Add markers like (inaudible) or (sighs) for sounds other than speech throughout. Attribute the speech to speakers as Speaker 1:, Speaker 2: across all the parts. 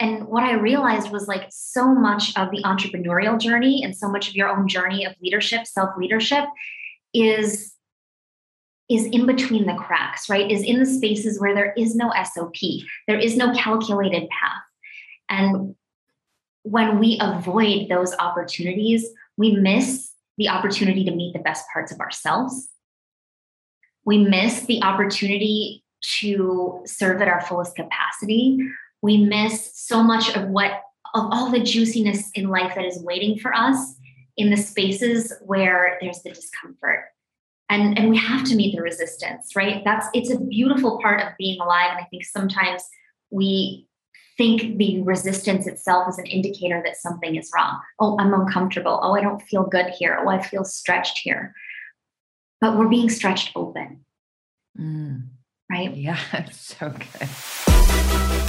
Speaker 1: and what I realized was like so much of the entrepreneurial journey and so much of your own journey of leadership, self leadership is is in between the cracks, right? Is in the spaces where there is no SOP, there is no calculated path. And when we avoid those opportunities, we miss the opportunity to meet the best parts of ourselves. We miss the opportunity to serve at our fullest capacity. We miss so much of what, of all the juiciness in life that is waiting for us in the spaces where there's the discomfort. And, and we have to meet the resistance, right? That's it's a beautiful part of being alive. And I think sometimes we think the resistance itself is an indicator that something is wrong. Oh, I'm uncomfortable. Oh, I don't feel good here. Oh, I feel stretched here. But we're being stretched open. Mm. Right?
Speaker 2: Yeah, (laughs) so good.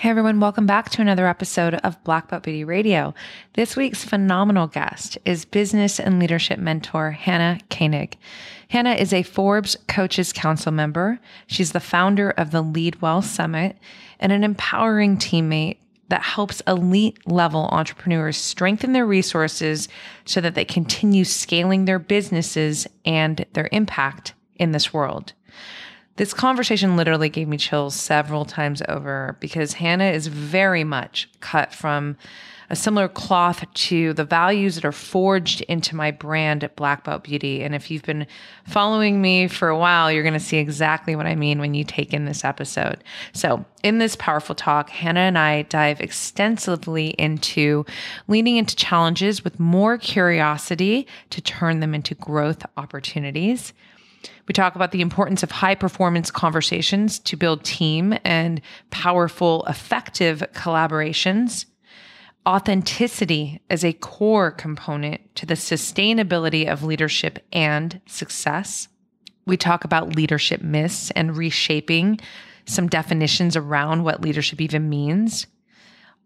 Speaker 3: Hey everyone, welcome back to another episode of Black Belt Beauty Radio. This week's phenomenal guest is business and leadership mentor Hannah Koenig. Hannah is a Forbes Coaches Council member. She's the founder of the Lead Well Summit and an empowering teammate that helps elite level entrepreneurs strengthen their resources so that they continue scaling their businesses and their impact in this world. This conversation literally gave me chills several times over because Hannah is very much cut from a similar cloth to the values that are forged into my brand at Black Belt Beauty. And if you've been following me for a while, you're going to see exactly what I mean when you take in this episode. So, in this powerful talk, Hannah and I dive extensively into leaning into challenges with more curiosity to turn them into growth opportunities. We talk about the importance of high performance conversations to build team and powerful, effective collaborations authenticity as a core component to the sustainability of leadership and success. We talk about leadership myths and reshaping some definitions around what leadership even means.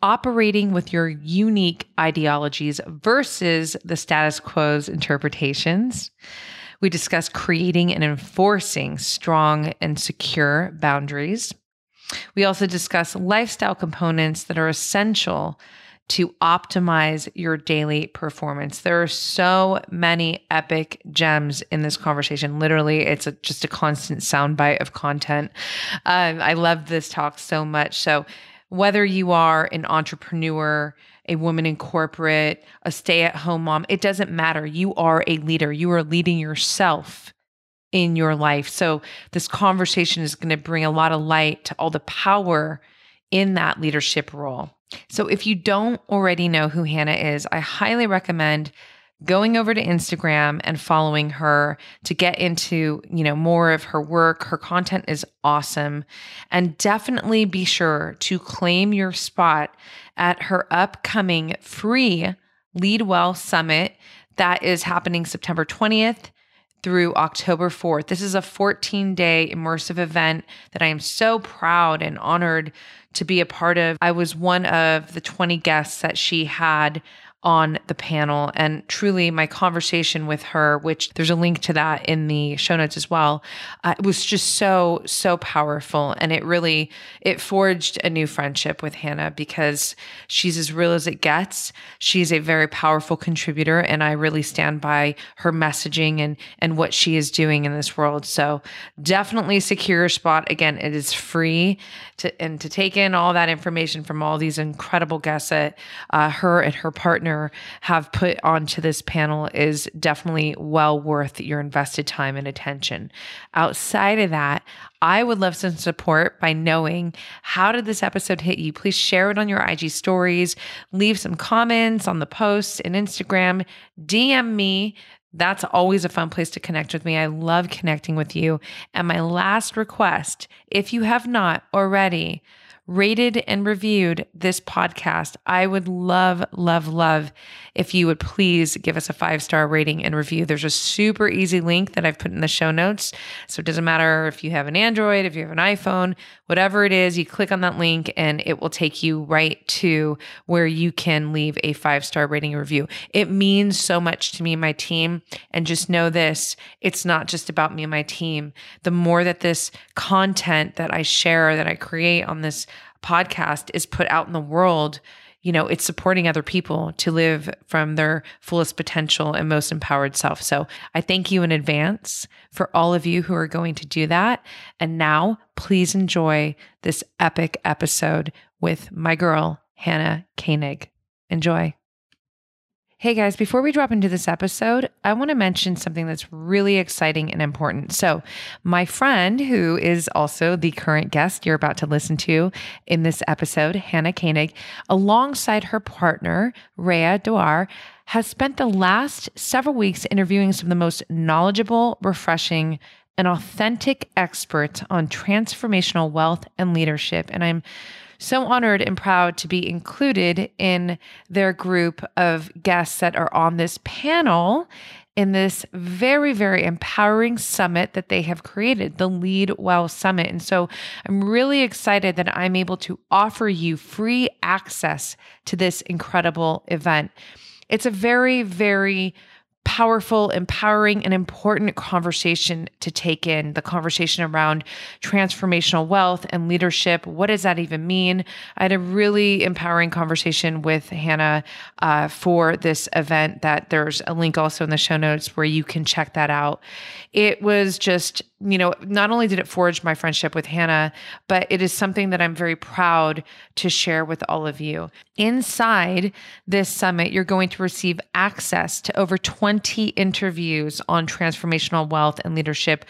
Speaker 3: Operating with your unique ideologies versus the status quo's interpretations. We discuss creating and enforcing strong and secure boundaries. We also discuss lifestyle components that are essential to optimize your daily performance. There are so many epic gems in this conversation. Literally, it's a, just a constant soundbite of content. Um, I love this talk so much. So, whether you are an entrepreneur, a woman in corporate, a stay at home mom, it doesn't matter. You are a leader, you are leading yourself in your life. So, this conversation is going to bring a lot of light to all the power in that leadership role. So if you don't already know who Hannah is, I highly recommend going over to Instagram and following her to get into, you know, more of her work. Her content is awesome. And definitely be sure to claim your spot at her upcoming free Lead Well Summit that is happening September 20th through October 4th. This is a 14 day immersive event that I am so proud and honored to be a part of. I was one of the 20 guests that she had on the panel. And truly, my conversation with her, which there's a link to that in the show notes as well, uh, was just so so powerful, and it really it forged a new friendship with Hannah because she's as real as it gets. She's a very powerful contributor, and I really stand by her messaging and and what she is doing in this world. So definitely secure your spot. Again, it is free to and to take in all that information from all these incredible guests that uh, her and her partner have put onto this panel is definitely well worth your invested time and attention. Outside of that, I would love some support by knowing how did this episode hit you? Please share it on your IG stories, leave some comments on the posts and Instagram, DM me. That's always a fun place to connect with me. I love connecting with you. And my last request, if you have not already, rated and reviewed this podcast, I would love, love, love if you would please give us a five star rating and review. There's a super easy link that I've put in the show notes. So it doesn't matter if you have an Android, if you have an iPhone, whatever it is, you click on that link and it will take you right to where you can leave a five star rating review. It means so much to me and my team. And just know this it's not just about me and my team. The more that this content that I share, that I create on this podcast is put out in the world, you know, it's supporting other people to live from their fullest potential and most empowered self. So I thank you in advance for all of you who are going to do that. And now please enjoy this epic episode with my girl, Hannah Koenig. Enjoy. Hey guys, before we drop into this episode, I want to mention something that's really exciting and important. So, my friend, who is also the current guest you're about to listen to in this episode, Hannah Koenig, alongside her partner, Rhea Dwar, has spent the last several weeks interviewing some of the most knowledgeable, refreshing, and authentic experts on transformational wealth and leadership. And I'm so honored and proud to be included in their group of guests that are on this panel in this very, very empowering summit that they have created, the Lead Well Summit. And so I'm really excited that I'm able to offer you free access to this incredible event. It's a very, very powerful, empowering, and important conversation to take in the conversation around transformational wealth and leadership. What does that even mean? I had a really empowering conversation with Hannah uh, for this event that there's a link also in the show notes where you can check that out. It was just you know, not only did it forge my friendship with Hannah, but it is something that I'm very proud to share with all of you. Inside this summit, you're going to receive access to over 20 interviews on transformational wealth and leadership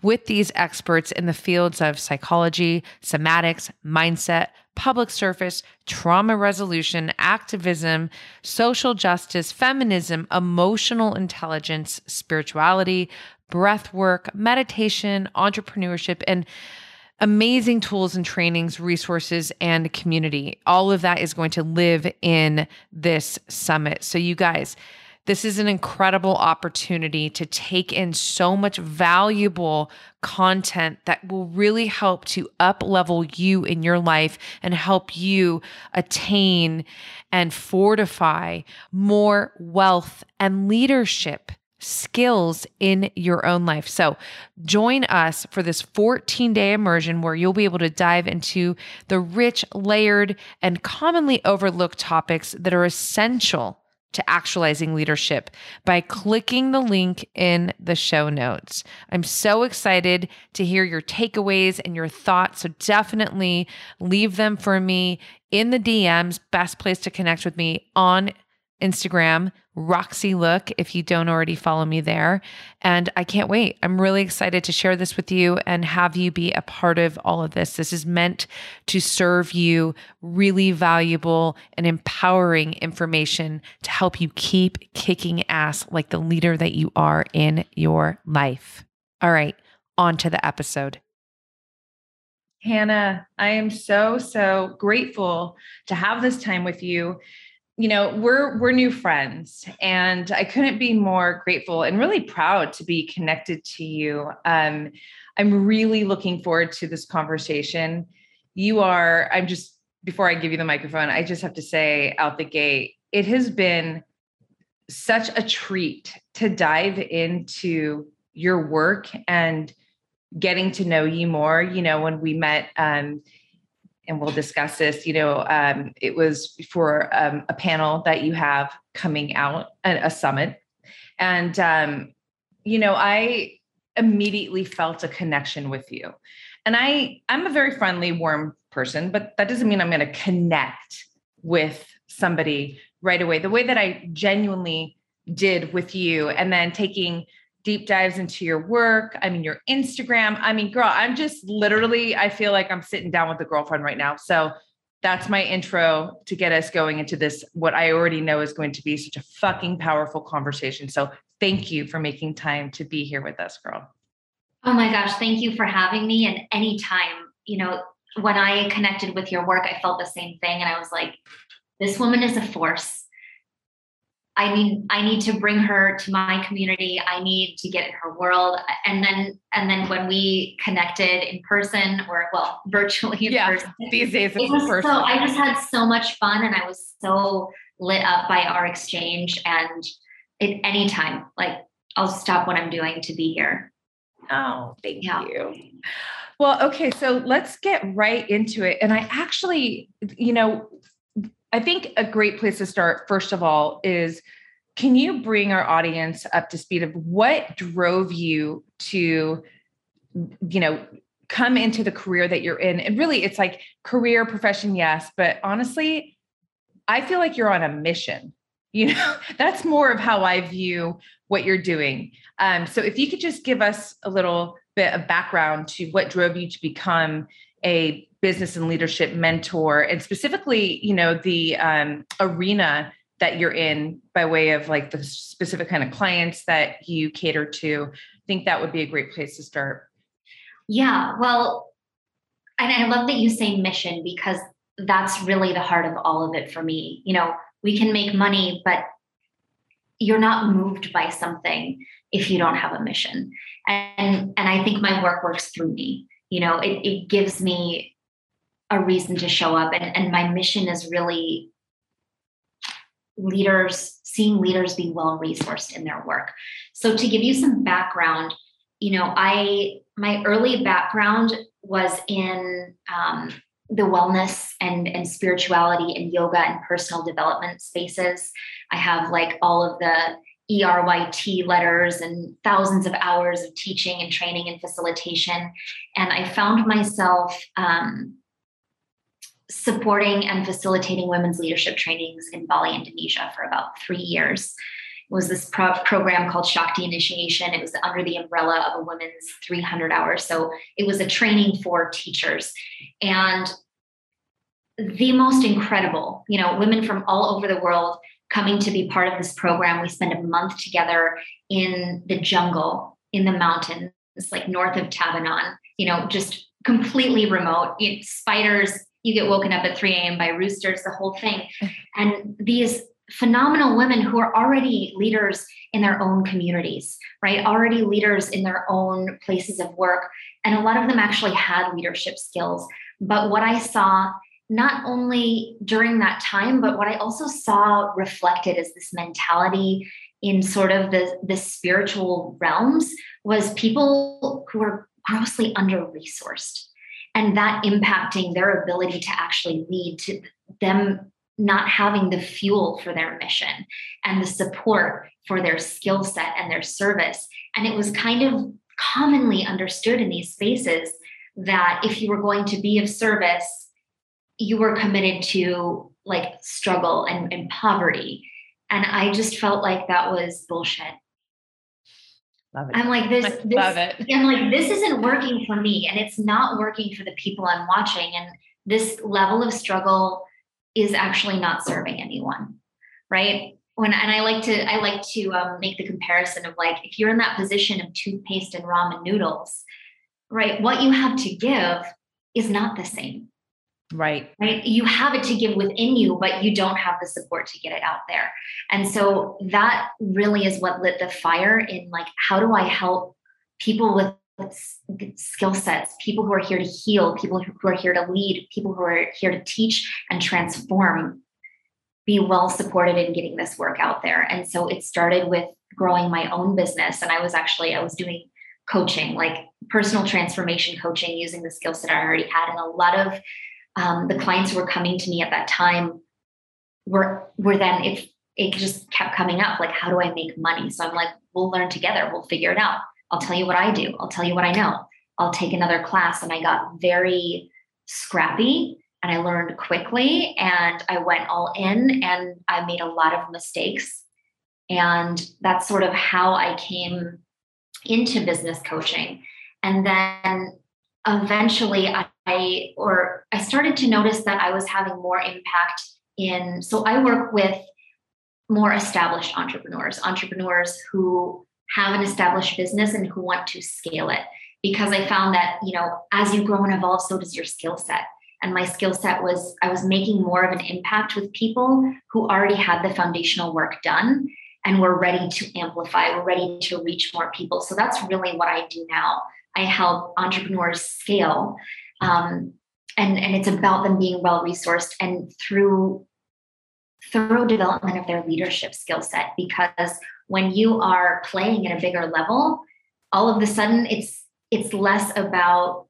Speaker 3: with these experts in the fields of psychology, somatics, mindset, public service, trauma resolution, activism, social justice, feminism, emotional intelligence, spirituality, breath work, meditation, entrepreneurship, and amazing tools and trainings, resources, and community. All of that is going to live in this summit. So, you guys, this is an incredible opportunity to take in so much valuable content that will really help to up level you in your life and help you attain and fortify more wealth and leadership skills in your own life. So, join us for this 14 day immersion where you'll be able to dive into the rich, layered, and commonly overlooked topics that are essential to actualizing leadership by clicking the link in the show notes. I'm so excited to hear your takeaways and your thoughts. So definitely leave them for me in the DMs. Best place to connect with me on Instagram, Roxy Look, if you don't already follow me there. And I can't wait. I'm really excited to share this with you and have you be a part of all of this. This is meant to serve you really valuable and empowering information to help you keep kicking ass like the leader that you are in your life. All right, on to the episode.
Speaker 4: Hannah, I am so, so grateful to have this time with you you know we're we're new friends and i couldn't be more grateful and really proud to be connected to you. Um, i'm really looking forward to this conversation. You are i'm just before i give you the microphone i just have to say out the gate it has been such a treat to dive into your work and getting to know you more. You know when we met um, and we'll discuss this. You know, um, it was for um, a panel that you have coming out, a, a summit, and um, you know, I immediately felt a connection with you. And I, I'm a very friendly, warm person, but that doesn't mean I'm going to connect with somebody right away. The way that I genuinely did with you, and then taking deep dives into your work. I mean, your Instagram. I mean, girl, I'm just literally, I feel like I'm sitting down with a girlfriend right now. So that's my intro to get us going into this, what I already know is going to be such a fucking powerful conversation. So thank you for making time to be here with us, girl.
Speaker 1: Oh my gosh. Thank you for having me. And anytime, you know, when I connected with your work, I felt the same thing. And I was like, this woman is a force. I need I need to bring her to my community. I need to get in her world. And then and then when we connected in person or well (laughs) virtually in
Speaker 3: yeah,
Speaker 1: person,
Speaker 3: these days
Speaker 1: it was so I just had so much fun and I was so lit up by our exchange and at any time like I'll stop what I'm doing to be here.
Speaker 3: Oh, thank yeah. you. Well, okay, so let's get right into it. And I actually, you know, I think a great place to start, first of all, is can you bring our audience up to speed of what drove you to, you know, come into the career that you're in? And really, it's like career, profession, yes. But honestly, I feel like you're on a mission. (laughs) You know, that's more of how I view what you're doing. Um, so if you could just give us a little bit of background to what drove you to become a business and leadership mentor and specifically you know the um, arena that you're in by way of like the specific kind of clients that you cater to i think that would be a great place to start.
Speaker 1: Yeah well and i love that you say mission because that's really the heart of all of it for me. You know we can make money but you're not moved by something if you don't have a mission. And and i think my work works through me. You know it, it gives me a reason to show up. And, and my mission is really leaders seeing leaders be well resourced in their work. So to give you some background you know i my early background was in um, the wellness and and spirituality and yoga and personal development spaces. I have like all of the ERYT letters and thousands of hours of teaching and training and facilitation. And I found myself um, supporting and facilitating women's leadership trainings in Bali, Indonesia for about three years. It was this pro- program called Shakti Initiation. It was under the umbrella of a women's 300 hours. So it was a training for teachers. And the most incredible, you know, women from all over the world coming to be part of this program. We spend a month together in the jungle, in the mountains, like north of Tabanan, you know, just completely remote. It, spiders, you get woken up at 3 a.m. by roosters, the whole thing. (laughs) And these phenomenal women who are already leaders in their own communities, right? Already leaders in their own places of work. And a lot of them actually had leadership skills. But what I saw not only during that time, but what I also saw reflected as this mentality in sort of the, the spiritual realms was people who were grossly under resourced and that impacting their ability to actually lead to them not having the fuel for their mission and the support for their skill set and their service. And it was kind of commonly understood in these spaces that if you were going to be of service, you were committed to like struggle and, and poverty. And I just felt like that was bullshit. I'm like this, this
Speaker 3: love it.
Speaker 1: I'm like this isn't working for me and it's not working for the people I'm watching and this level of struggle is actually not serving anyone. Right? When and I like to I like to um, make the comparison of like if you're in that position of toothpaste and ramen noodles, right? What you have to give is not the same
Speaker 3: Right.
Speaker 1: Right. You have it to give within you, but you don't have the support to get it out there. And so that really is what lit the fire in like, how do I help people with skill sets, people who are here to heal, people who are here to lead, people who are here to teach and transform, be well supported in getting this work out there. And so it started with growing my own business. And I was actually, I was doing coaching, like personal transformation coaching using the skill set I already had. And a lot of um, the clients who were coming to me at that time were were then if it just kept coming up like how do i make money? So i'm like we'll learn together. We'll figure it out. I'll tell you what i do. I'll tell you what i know. I'll take another class. And i got very scrappy and i learned quickly and i went all in and i made a lot of mistakes. And that's sort of how i came into business coaching. And then eventually I or I started to notice that I was having more impact in so I work with more established entrepreneurs, entrepreneurs who have an established business and who want to scale it. because I found that, you know, as you grow and evolve, so does your skill set. And my skill set was I was making more of an impact with people who already had the foundational work done and we're ready to amplify, we're ready to reach more people. So that's really what I do now. I help entrepreneurs scale. Um, and, and it's about them being well resourced and through thorough development of their leadership skill set because when you are playing at a bigger level all of a sudden it's it's less about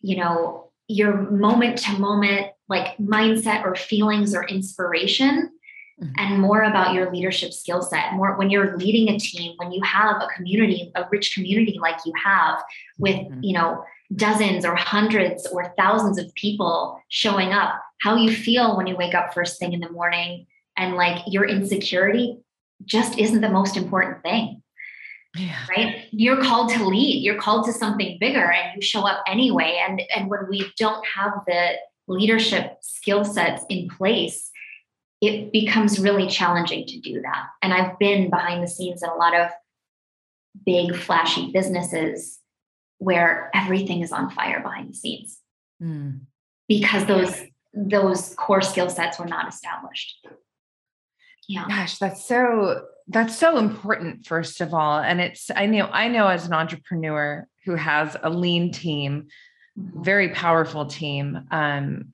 Speaker 1: you know your moment to moment like mindset or feelings or inspiration mm-hmm. and more about your leadership skill set more when you're leading a team when you have a community a rich community like you have with mm-hmm. you know dozens or hundreds or thousands of people showing up. How you feel when you wake up first thing in the morning and like your insecurity just isn't the most important thing. Yeah. right? You're called to lead. You're called to something bigger and you show up anyway. And and when we don't have the leadership skill sets in place it becomes really challenging to do that. And i've been behind the scenes in a lot of big flashy businesses where everything is on fire behind the scenes. Mm. because those those core skill sets were not established.
Speaker 3: Yeah. Gosh that's so that's so important first of all. And it's i know i know as an entrepreneur who has a lean team mm-hmm. very powerful team um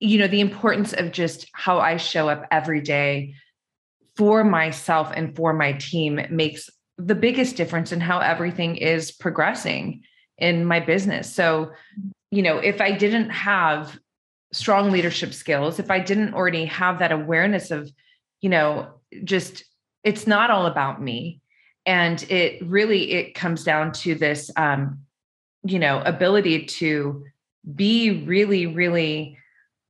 Speaker 3: you know the importance of just how i show up every day for myself and for my team makes the biggest difference in how everything is progressing in my business. So you know if i didn't have strong leadership skills if i didn't already have that awareness of you know just it's not all about me. And it really it comes down to this um you know ability to be really really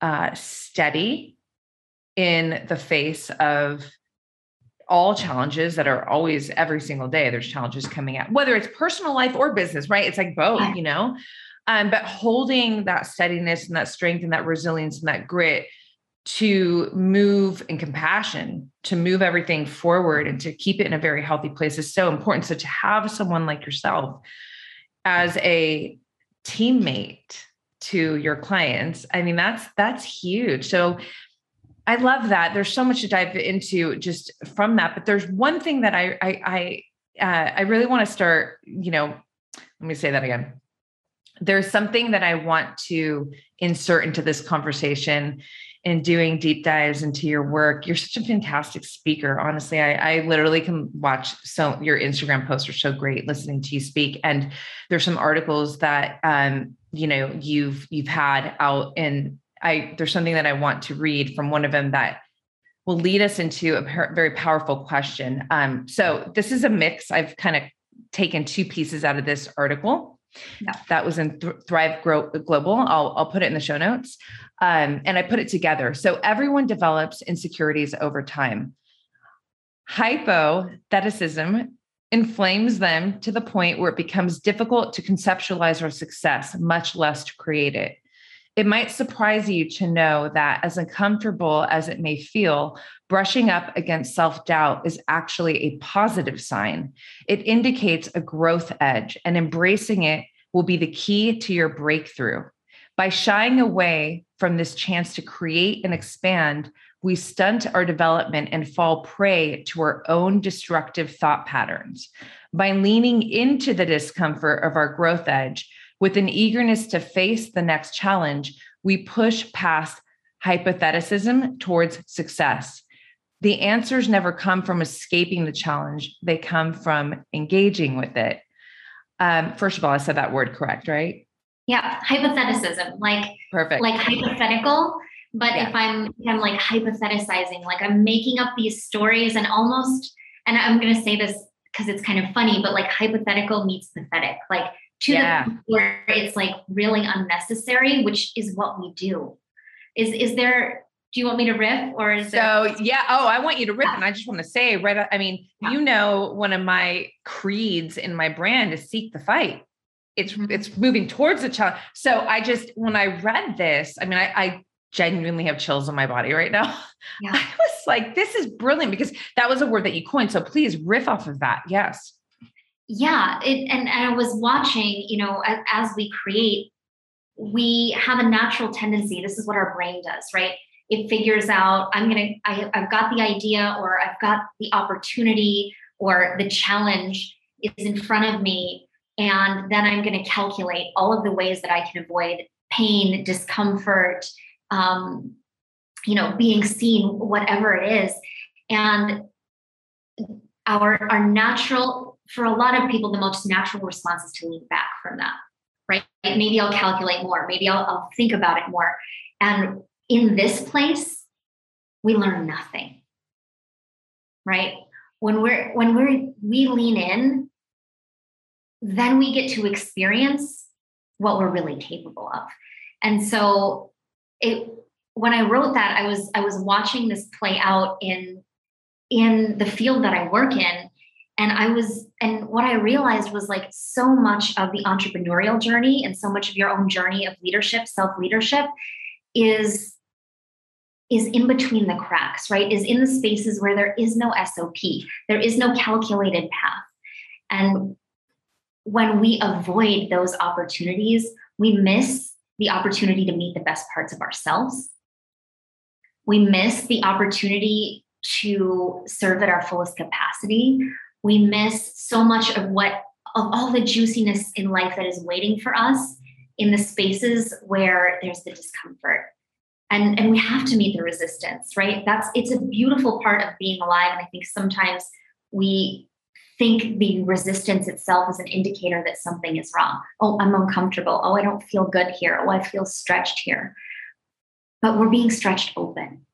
Speaker 3: uh steady in the face of all challenges that are always every single day there's challenges coming out whether it's personal life or business right it's like both you know um, but holding that steadiness and that strength and that resilience and that grit to move in compassion, to move everything forward and to keep it in a very healthy place is so important. So to have someone like yourself as a teammate to your clients, I mean that's that's huge. So I love that. There's so much to dive into just from that, but there's one thing that I I I, uh, I really want to start. You know, let me say that again. There's something that I want to insert into this conversation and doing deep dives into your work. You're such a fantastic speaker. Honestly, I, I literally can watch so your Instagram posts are so great listening to you speak. And there's some articles that um, you know you've you've had out and I there's something that I want to read from one of them that will lead us into a very powerful question. Um, so this is a mix. I've kind of taken two pieces out of this article. Yeah. That was in Thrive Grow Global. I'll, I'll put it in the show notes. Um, and I put it together. So everyone develops insecurities over time. Hypotheticism inflames them to the point where it becomes difficult to conceptualize our success, much less to create it. It might surprise you to know that, as uncomfortable as it may feel, brushing up against self doubt is actually a positive sign. It indicates a growth edge, and embracing it will be the key to your breakthrough. By shying away from this chance to create and expand, we stunt our development and fall prey to our own destructive thought patterns. By leaning into the discomfort of our growth edge with an eagerness to face the next challenge, we push past hypotheticism towards success. The answers never come from escaping the challenge, they come from engaging with it. Um, first of all, I said that word correct, right?
Speaker 1: Yeah, hypotheticism, like
Speaker 3: perfect,
Speaker 1: like hypothetical. But yeah. if I'm if I'm like hypothesizing, like I'm making up these stories and almost, and I'm going to say this because it's kind of funny, but like hypothetical meets pathetic, like to yeah. the point where it's like really unnecessary, which is what we do. Is is there do you want me to riff or is
Speaker 3: so there- yeah oh i want you to riff yeah. and i just want to say right i mean yeah. you know one of my creeds in my brand is seek the fight it's mm-hmm. it's moving towards the challenge so i just when i read this i mean i, I genuinely have chills on my body right now (laughs) yeah. i was like this is brilliant because that was a word that you coined so please riff off of that yes
Speaker 1: yeah, it, and, and I was watching, you know, as, as we create, we have a natural tendency. This is what our brain does, right? It figures out, I'm gonna, I, I've got the idea, or I've got the opportunity, or the challenge is in front of me, and then I'm going to calculate all of the ways that I can avoid pain, discomfort, um, you know, being seen, whatever it is. And our our natural, for a lot of people, the most natural response is to lean back from that, right? Maybe I'll calculate more, maybe I'll, I'll think about it more. And in this place, we learn nothing. Right? When we're when we're we lean in, then we get to experience what we're really capable of. And so it when I wrote that, I was I was watching this play out in in the field that I work in. And I was, and what I realized was like so much of the entrepreneurial journey and so much of your own journey of leadership, self-leadership is is in between the cracks, right? Is in the spaces where there is no SOP, there is no calculated path. And when we avoid those opportunities, we miss the opportunity to meet the best parts of ourselves. We miss the opportunity to serve at our fullest capacity. We miss so much of what, of all the juiciness in life that is waiting for us in the spaces where there's the discomfort. And, and we have to meet the resistance, right? That's it's a beautiful part of being alive. And I think sometimes we think the resistance itself is an indicator that something is wrong. Oh, I'm uncomfortable. Oh, I don't feel good here. Oh, I feel stretched here. But we're being stretched open.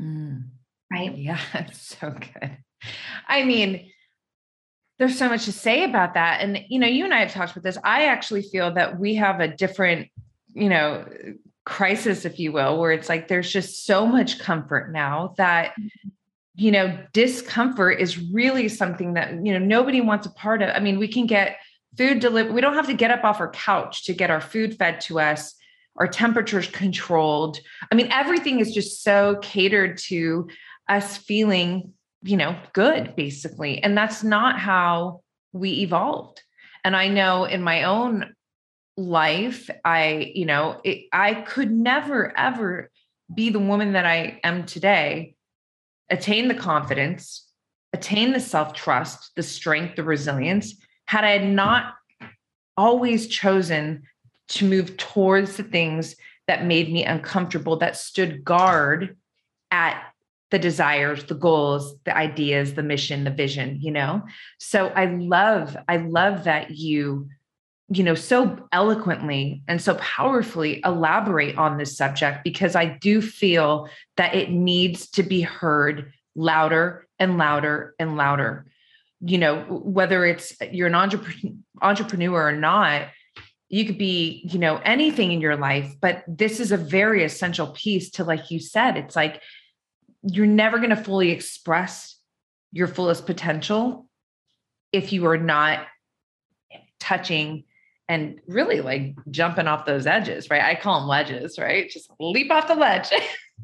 Speaker 1: Mm. Right?
Speaker 3: Yeah, (laughs) so good. I mean, there's so much to say about that. And, you know, you and I have talked about this. I actually feel that we have a different, you know, crisis, if you will, where it's like there's just so much comfort now that mm-hmm you know, discomfort is really something that, you know, nobody wants a part of. I mean, we can get food delivered. We don't have to get up off our couch to get our food fed to us, our temperatures controlled. I mean, everything is just so catered to us feeling, you know, good, basically. And that's not how we evolved. And I know in my own life, I, you know, it, I could never, ever be the woman that I am today attain the confidence, attain the self trust, the strength, the resilience, had I not always chosen to move towards the things that made me uncomfortable, that stood guard at the desires, the goals, the ideas, the mission, the vision, you know? So I love, I love that you, you know, so eloquently and so powerfully elaborate on this subject because I do feel that it needs to be heard louder and louder and louder. You know, whether it's uh, you're an entrepreneur, entrepreneur or not, you could be, you know, anything in your life, but this is a very essential piece to, like you said, it's like you're never going to fully express your fullest potential if you are not touching and really like jumping off those edges, right? I call them ledges, right? Just leap off the ledge.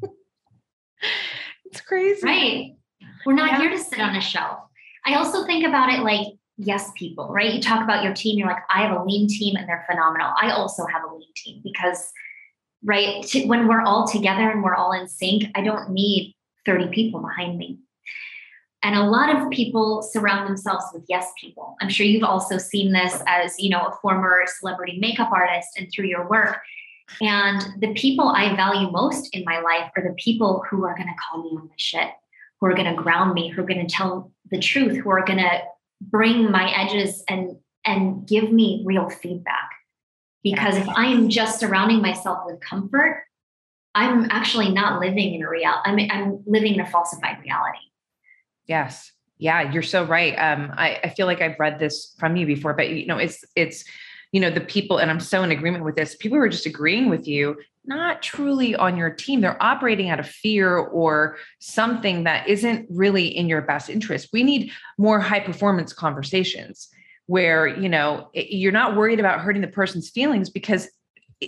Speaker 3: (laughs) it's crazy.
Speaker 1: Right. We're not yeah. here to sit on a shelf. I also think about it like yes people, right? You talk about your team, you're like, I have a lean team and they're phenomenal. I also have a lean team because, right, to, when we're all together and we're all in sync, I don't need 30 people behind me. And a lot of people surround themselves with yes people. I'm sure you've also seen this as, you know, a former celebrity makeup artist and through your work. And the people I value most in my life are the people who are going to call me on the shit, who are going to ground me, who are going to tell the truth, who are going to bring my edges and and give me real feedback. Because if I am just surrounding myself with comfort, I'm actually not living in a real. I'm I'm living in a falsified reality.
Speaker 3: Yes. Yeah, you're so right. Um, I, I feel like I've read this from you before, but you know, it's it's you know the people, and I'm so in agreement with this. People who are just agreeing with you, not truly on your team. They're operating out of fear or something that isn't really in your best interest. We need more high performance conversations where you know you're not worried about hurting the person's feelings because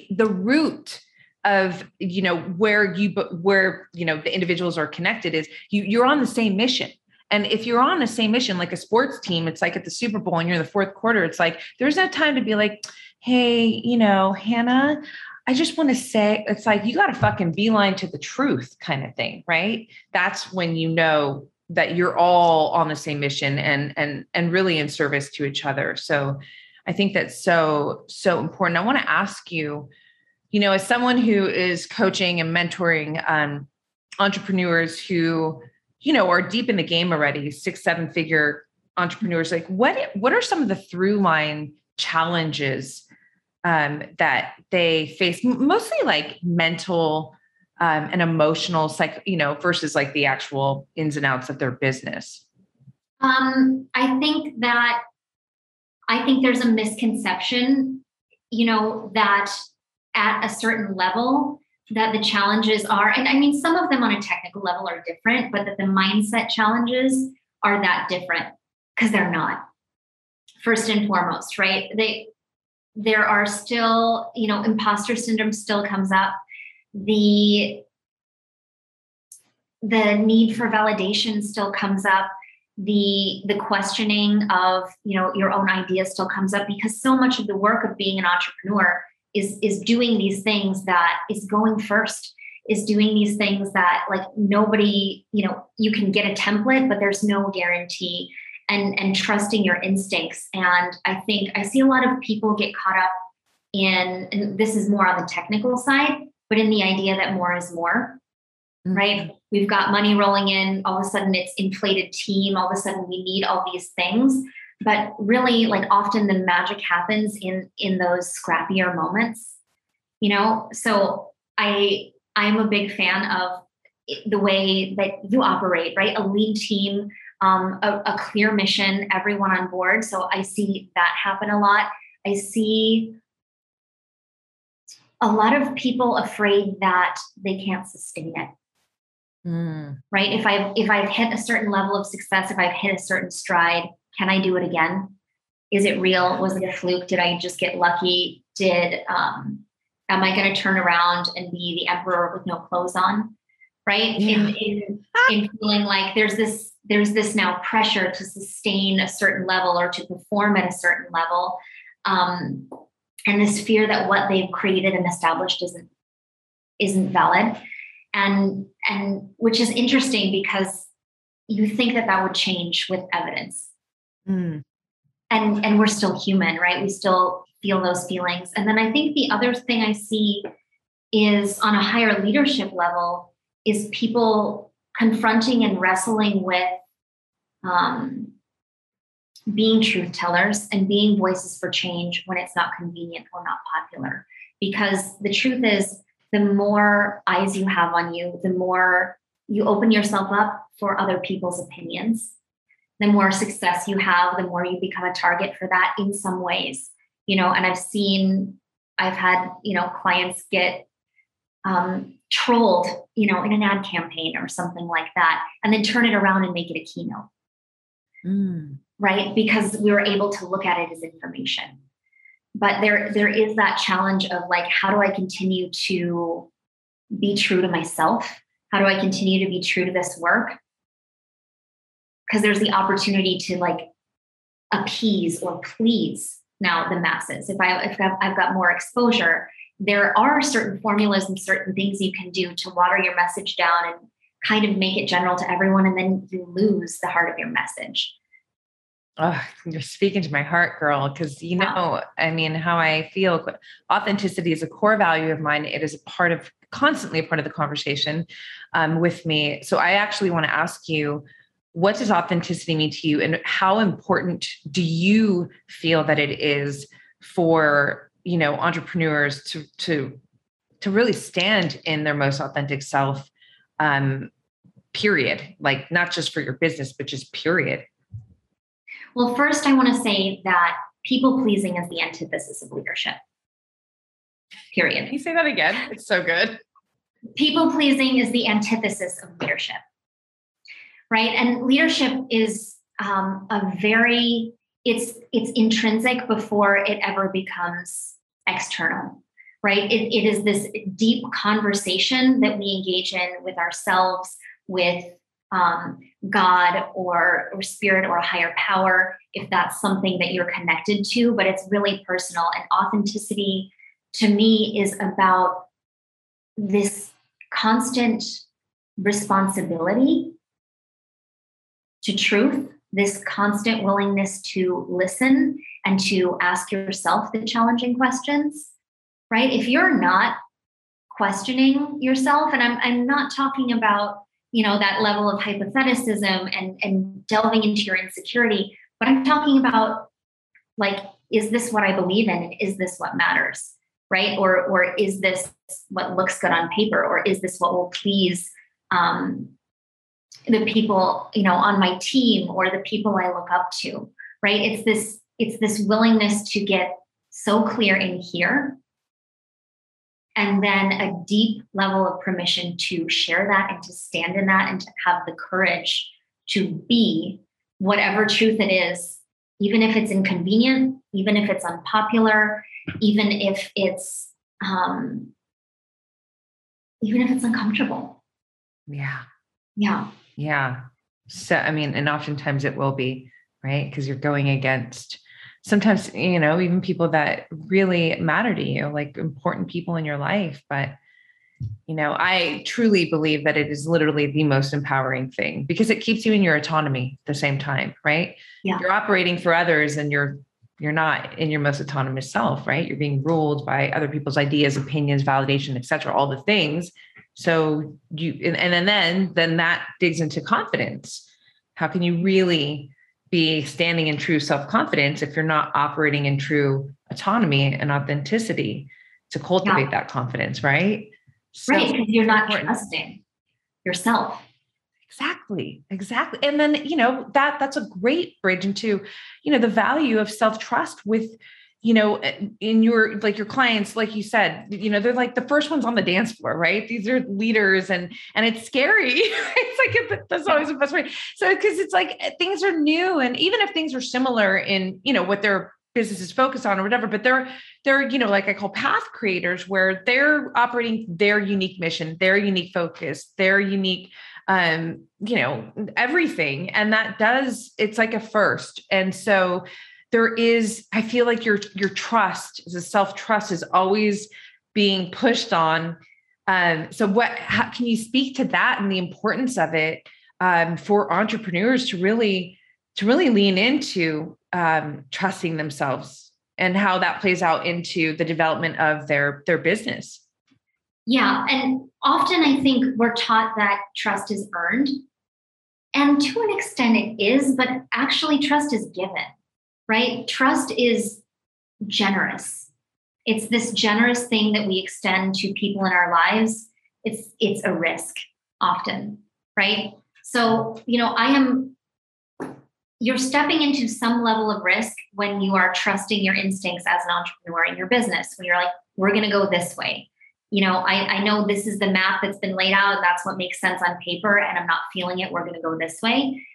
Speaker 3: the root of you know where you where you know the individuals are connected is you you're on the same mission And if you're on the same mission, like a sports team, it's like at the Super Bowl and you're in the fourth quarter, it's like there's no time to be like, hey, you know, Hannah, I just want to say it's like you got to fucking beeline to the truth kind of thing, right? That's when you know that you're all on the same mission and and and really in service to each other. So I think that's so so important. I want to ask you, you know, as someone who is coaching and mentoring um, entrepreneurs who, you know, are deep in the game already, six seven figure entrepreneurs, like what what are some of the through line challenges um, that they face? Mostly like mental um, and emotional psych you know versus like the actual ins and outs of their business?
Speaker 1: Um, i think that i think there's a misconception you know that at a certain level that the challenges are and i mean some of them on a technical level are different but that the mindset challenges are that different because they're not first and foremost right they there are still, you know, imposter syndrome still comes up. The the need for validation still comes up. The the questioning of, you know, your own ideas still comes up because so much of the work of being an entrepreneur is is doing these things that is going first is doing these things that like nobody you know you can get a template but there's no guarantee and and trusting your instincts. And i think i see a lot of people get caught up in and this is more on the technical side but in the idea that more is more mm-hmm. right? We've got money rolling in all of a sudden it's inflated team all of a sudden we need all these things but really like often the magic happens in in those scrappier moments you know so i i'm a big fan of the way that you operate right a lean team um, a, a clear mission, everyone on board. So I see that happen a lot. I see a lot of people afraid that they can't sustain it. Mm. Right? If I've if I've hit a certain level of success, if I've hit a certain stride, can I do it again? Is it real? Was it a fluke? Did I just get lucky? Did um, am I going to turn around and be the emperor with no clothes on? Right? Yeah. In, in in feeling like there's this there's this now pressure to sustain a certain level or to perform at a certain level um, and this fear that what they've created and established isn't isn't valid and and which is interesting because you think that that would change with evidence mm. and and we're still human right we still feel those feelings and then i think the other thing i see is on a higher leadership level is people confronting and wrestling with um, being truth tellers and being voices for change when it's not convenient or not popular. Because the truth is, the more eyes you have on you, the more you open yourself up for other people's opinions, the more success you have, the more you become a target for that in some ways. You know, and I've seen, I've had, you know, clients get um, trolled, you know, in an ad campaign or something like that, and then turn it around and make it a keynote. Mm. Right? Because we were able to look at it as information. But there, there is that challenge of like, how do I continue to be true to myself? How do I continue to be true to this work? Because there's the opportunity to like appease or please now the masses. If I if I've got more exposure, there are certain formulas and certain things you can do to water your message down and kind of make it general to everyone and then you lose the heart of your message
Speaker 3: Oh, you're speaking to my heart, girl. Because you know, I mean, how I feel. Authenticity is a core value of mine. It is a part of constantly a part of the conversation um, with me. So I actually want to ask you, what does authenticity mean to you, and how important do you feel that it is for you know entrepreneurs to to to really stand in their most authentic self um period? Like not just for your business but just period.
Speaker 1: Well first i want to say that people pleasing is the antithesis of leadership. Period.
Speaker 3: Can you say that again? It's so good.
Speaker 1: People pleasing is the antithesis of leadership right and leadership is um, a very it's it's intrinsic before it ever becomes external right it, it is this deep conversation that we engage in with ourselves with um, God or, or spirit or a higher power, if that's something that you're connected to, but it's really personal. And authenticity to me is about this constant responsibility to truth, this constant willingness to listen and to ask yourself the challenging questions, right? If you're not questioning yourself, and I'm, I'm not talking about you know that level of hypotheticism and and delving into your insecurity but i'm talking about like is this what i believe in? And is this what matters right? Or or is this what looks good on paper? Or is this what will please um, the people you know on my team or the people i look up to right it's this it's this willingness to get so clear in here and then a deep level of permission to share that and to stand in that and to have the courage to be whatever truth it is, even if it's inconvenient, even if it's unpopular, even if it's um, even if it's uncomfortable.
Speaker 3: Yeah.
Speaker 1: Yeah.
Speaker 3: Yeah. So I mean, and oftentimes it will be, right? Because you're going against sometimes you know even people that really matter to you like important people in your life but you know i truly believe that it is literally the most empowering thing because it keeps you in your autonomy at the same time right
Speaker 1: yeah.
Speaker 3: you're operating for others and you're you're not in your most autonomous self right you're being ruled by other people's ideas opinions validation etc all the things so you and, and then then that digs into confidence how can you really be standing in true self confidence if you're not operating in true autonomy and authenticity to cultivate yeah. that confidence, right?
Speaker 1: So right, because you're not important. trusting yourself.
Speaker 3: Exactly, exactly. And then, you know, that that's a great bridge into, you know, the value of self-trust with you know in your like your clients like you said you know they're like the first ones on the dance floor right? These are leaders and and it's scary (laughs) it's like that's always the best way. So because it's like eh, things are new and even if things are similar in you know what their business is focused on or whatever but they're they're you know like i call path creators where they're operating their unique mission their unique focus their unique um you know everything. And that does it's like a first. And so there is i feel like your your trust the self trust is always being pushed on. Um, so what how, can you speak to that and the importance of it um, for entrepreneurs to really to really lean into um, trusting themselves and how that plays out into the development of their their business?
Speaker 1: Yeah and often i think we're taught that trust is earned and to an extent it is but actually trust is given right? Trust is generous. It's this generous thing that we extend to people in our lives. It's it's a risk often, right? So, you know, I am you're stepping into some level of risk when you are trusting your instincts as an entrepreneur in your business. When you're like, we're going to go this way. You know, I, I know this is the map that's been laid out. That's what makes sense on paper, and I'm not feeling it. We're going to go this way.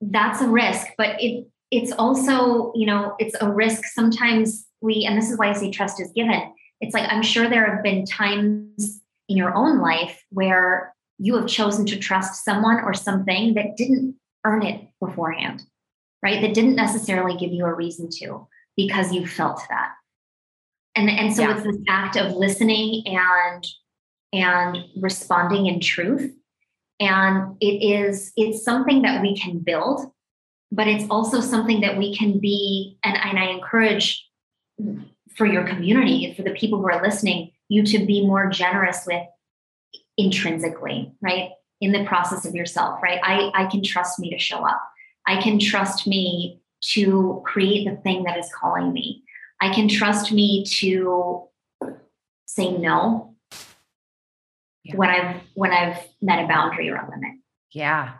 Speaker 1: That's a risk, but it it's also, you know, it's a risk. Sometimes we, and this is why I say trust is given. It's like I'm sure there have been times in your own life where you have chosen to trust someone or something that didn't earn it beforehand, right? That didn't necessarily give you a reason to because you felt that. And, and so yeah. it's this act of listening and and responding in truth. And it is, it's something that we can build but it's also something that we can be and, and i encourage for your community for the people who are listening you to be more generous with intrinsically right? In the process of yourself right? I i can trust me to show up. I can trust me to create the thing that is calling me. I can trust me to say no yeah. when i've when i've met a boundary or a limit
Speaker 3: yeah.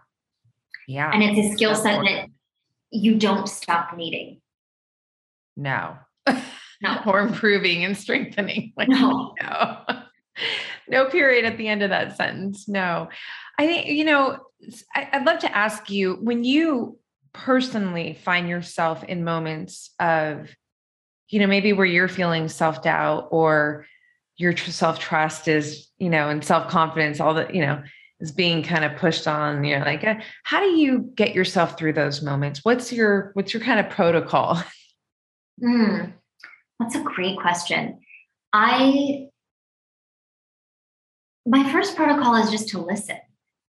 Speaker 3: Yeah.
Speaker 1: And it's a skill set that you don't stop needing.
Speaker 3: No. No. (laughs) or improving and strengthening.
Speaker 1: Like, no.
Speaker 3: No. (laughs) no period at the end of that sentence. No. I think, you know, I, I'd love to ask you when you personally find yourself in moments of, you know, maybe where you're feeling self doubt or your self trust is, you know, and self confidence, all the, you know, is being kind of pushed on you know like uh, how do you get yourself through those moments? What's your what's your kind of protocol? (laughs)
Speaker 1: Mm, that's a great question. I my first protocol is just to listen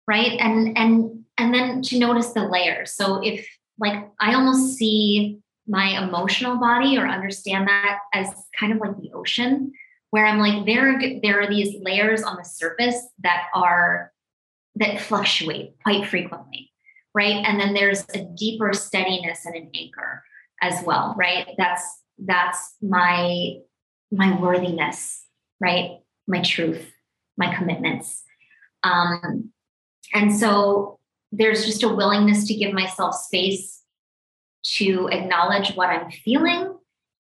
Speaker 1: right? And and and then to notice the layers. So if like i almost see my emotional body or understand that as kind of like the ocean where i'm like there there are these layers on the surface that are that fluctuate quite frequently, right? And then there's a deeper steadiness and an anchor as well, right? That's that's my my worthiness, right? My truth, my commitments. Um, and so there's just a willingness to give myself space to acknowledge what I'm feeling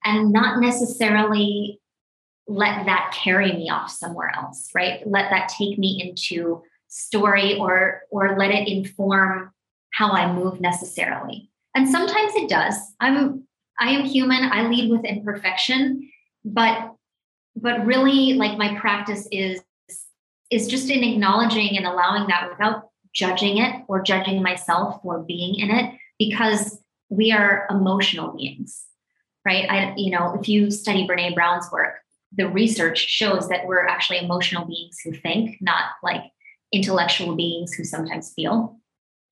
Speaker 1: and not necessarily let that carry me off somewhere else, right? Let that take me into story or or let it inform how I move necessarily. And sometimes it does. I'm I am human. I lead with imperfection, but but really like my practice is is just in acknowledging and allowing that without judging it or judging myself for being in it because we are emotional beings right i you know if you study brene brown's work the research shows that we're actually emotional beings who think not like intellectual beings who sometimes feel.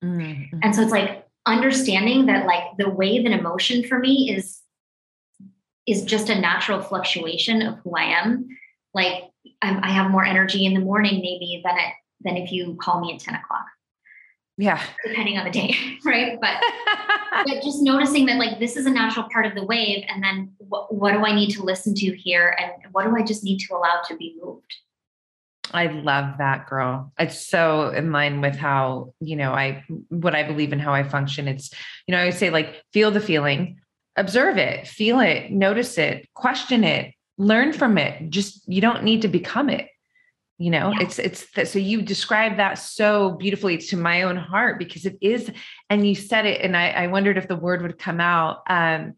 Speaker 1: Mm-hmm. And so it's like understanding that like the wave and emotion for me is is just a natural fluctuation of who I am. Like I'm, i have more energy in the morning maybe than it than if you call me at 10 o'clock.
Speaker 3: Yeah.
Speaker 1: Depending on the day, (laughs) right? But, (laughs) but just noticing that like this is a natural part of the wave. And then what, what do I need to listen to here? And what do I just need to allow to be moved?
Speaker 3: I love that girl. It's so in line with how, you know, I what I believe in how I function. It's, you know, I say like feel the feeling, observe it, feel it, notice it, question it, learn from it. Just you don't need to become it. You know, yeah. it's it's that so you described that so beautifully to my own heart because it is, and you said it, and I, I wondered if the word would come out. Um,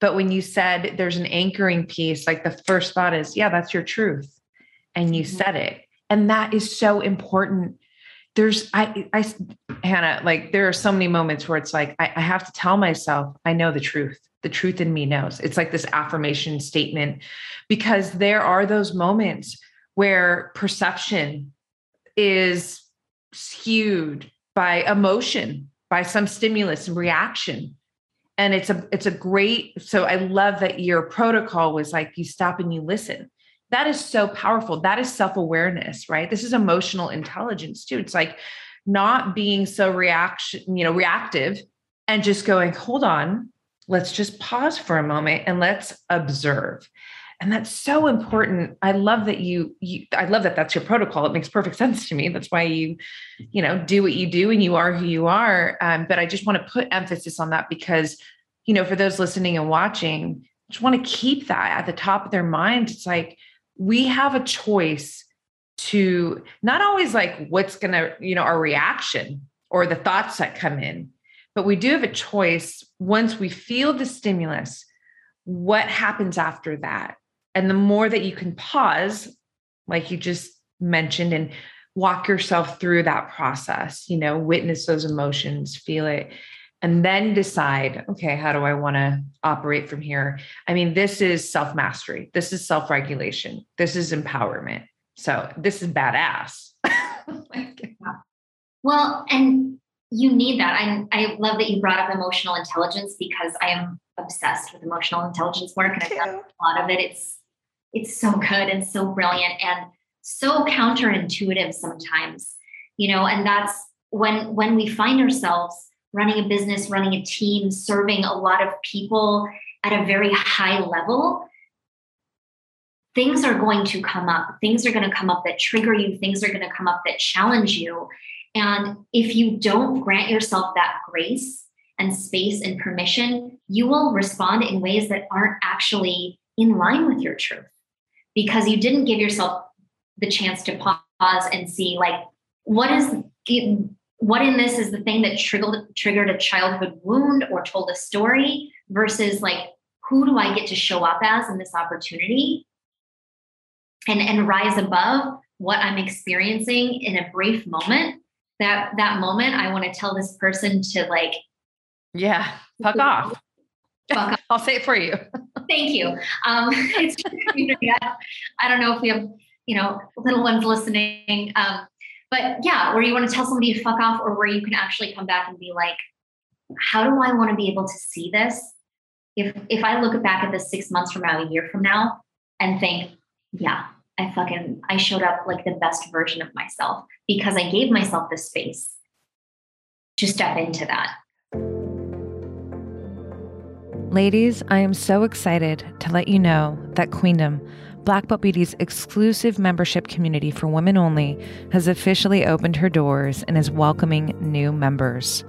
Speaker 3: but when you said there's an anchoring piece, like the first thought is, yeah, that's your truth and you mm-hmm. said it. And that is so important. There's, I, I, Hannah, like there are so many moments where it's like, I, I have to tell myself, I know the truth. The truth in me knows. It's like this affirmation statement because there are those moments where perception is skewed by emotion, by some stimulus and reaction and it's a it's a great so i love that your protocol was like you stop and you listen that is so powerful. That is self awareness, right? This is emotional intelligence too. It's like not being so reaction, you know, reactive and just going, hold on, let's just pause for a moment and let's observe. And that's so important. I love that you, you I love that that's your protocol. It makes perfect sense to me. That's why you, you know, do what you do and you are who you are. Um, but I just want to put emphasis on that because, you know, for those listening and watching, just want to keep that at the top of their mind. It's like, we have a choice to not always like what's going to, you know, our reaction or the thoughts that come in, but we do have a choice once we feel the stimulus, what happens after that? And the more that you can pause, like you just mentioned, and walk yourself through that process, you know, witness those emotions, feel it, and then decide, okay, how do I want to operate from here? I mean, this is self mastery, this is self regulation, this is empowerment. So this is badass. (laughs)
Speaker 1: well, and you need that. I, I love that you brought up emotional intelligence because I am obsessed with emotional intelligence work and I've done a lot of it. It's it's so good and so brilliant and so counterintuitive sometimes, you know, and that's when when we find ourselves running a business, running a team, serving a lot of people at a very high level, things are going to come up. Things are going to come up that trigger you, things are going to come up that challenge you. And if you don't grant yourself that grace and space and permission, you will respond in ways that aren't actually in line with your truth because you didn't give yourself the chance to pause and see, like, what is what in this is the thing that triggered triggered a childhood wound or told a story versus like who do I get to show up as in this opportunity and and rise above what I'm experiencing in a brief moment, that that moment I want to tell this person to like
Speaker 5: yeah, fuck (laughs) off. Fuck off. (laughs) I'll say it for you.
Speaker 1: Thank you. Um, (laughs) it's I, I don't know if we have, you know, little ones listening. Um, but yeah, where you want to tell somebody to fuck off or where you can actually come back and be like, how do I want to be able to see this? If if I look back at this six months from now, a year from now, and think, yeah, I fucking I showed up like the best version of myself because I gave myself the space to step into that.
Speaker 3: Ladies, I am so excited to let you know that Queendom, Black Belt Beauty's exclusive membership community for women only, has officially opened her doors and is welcoming new members.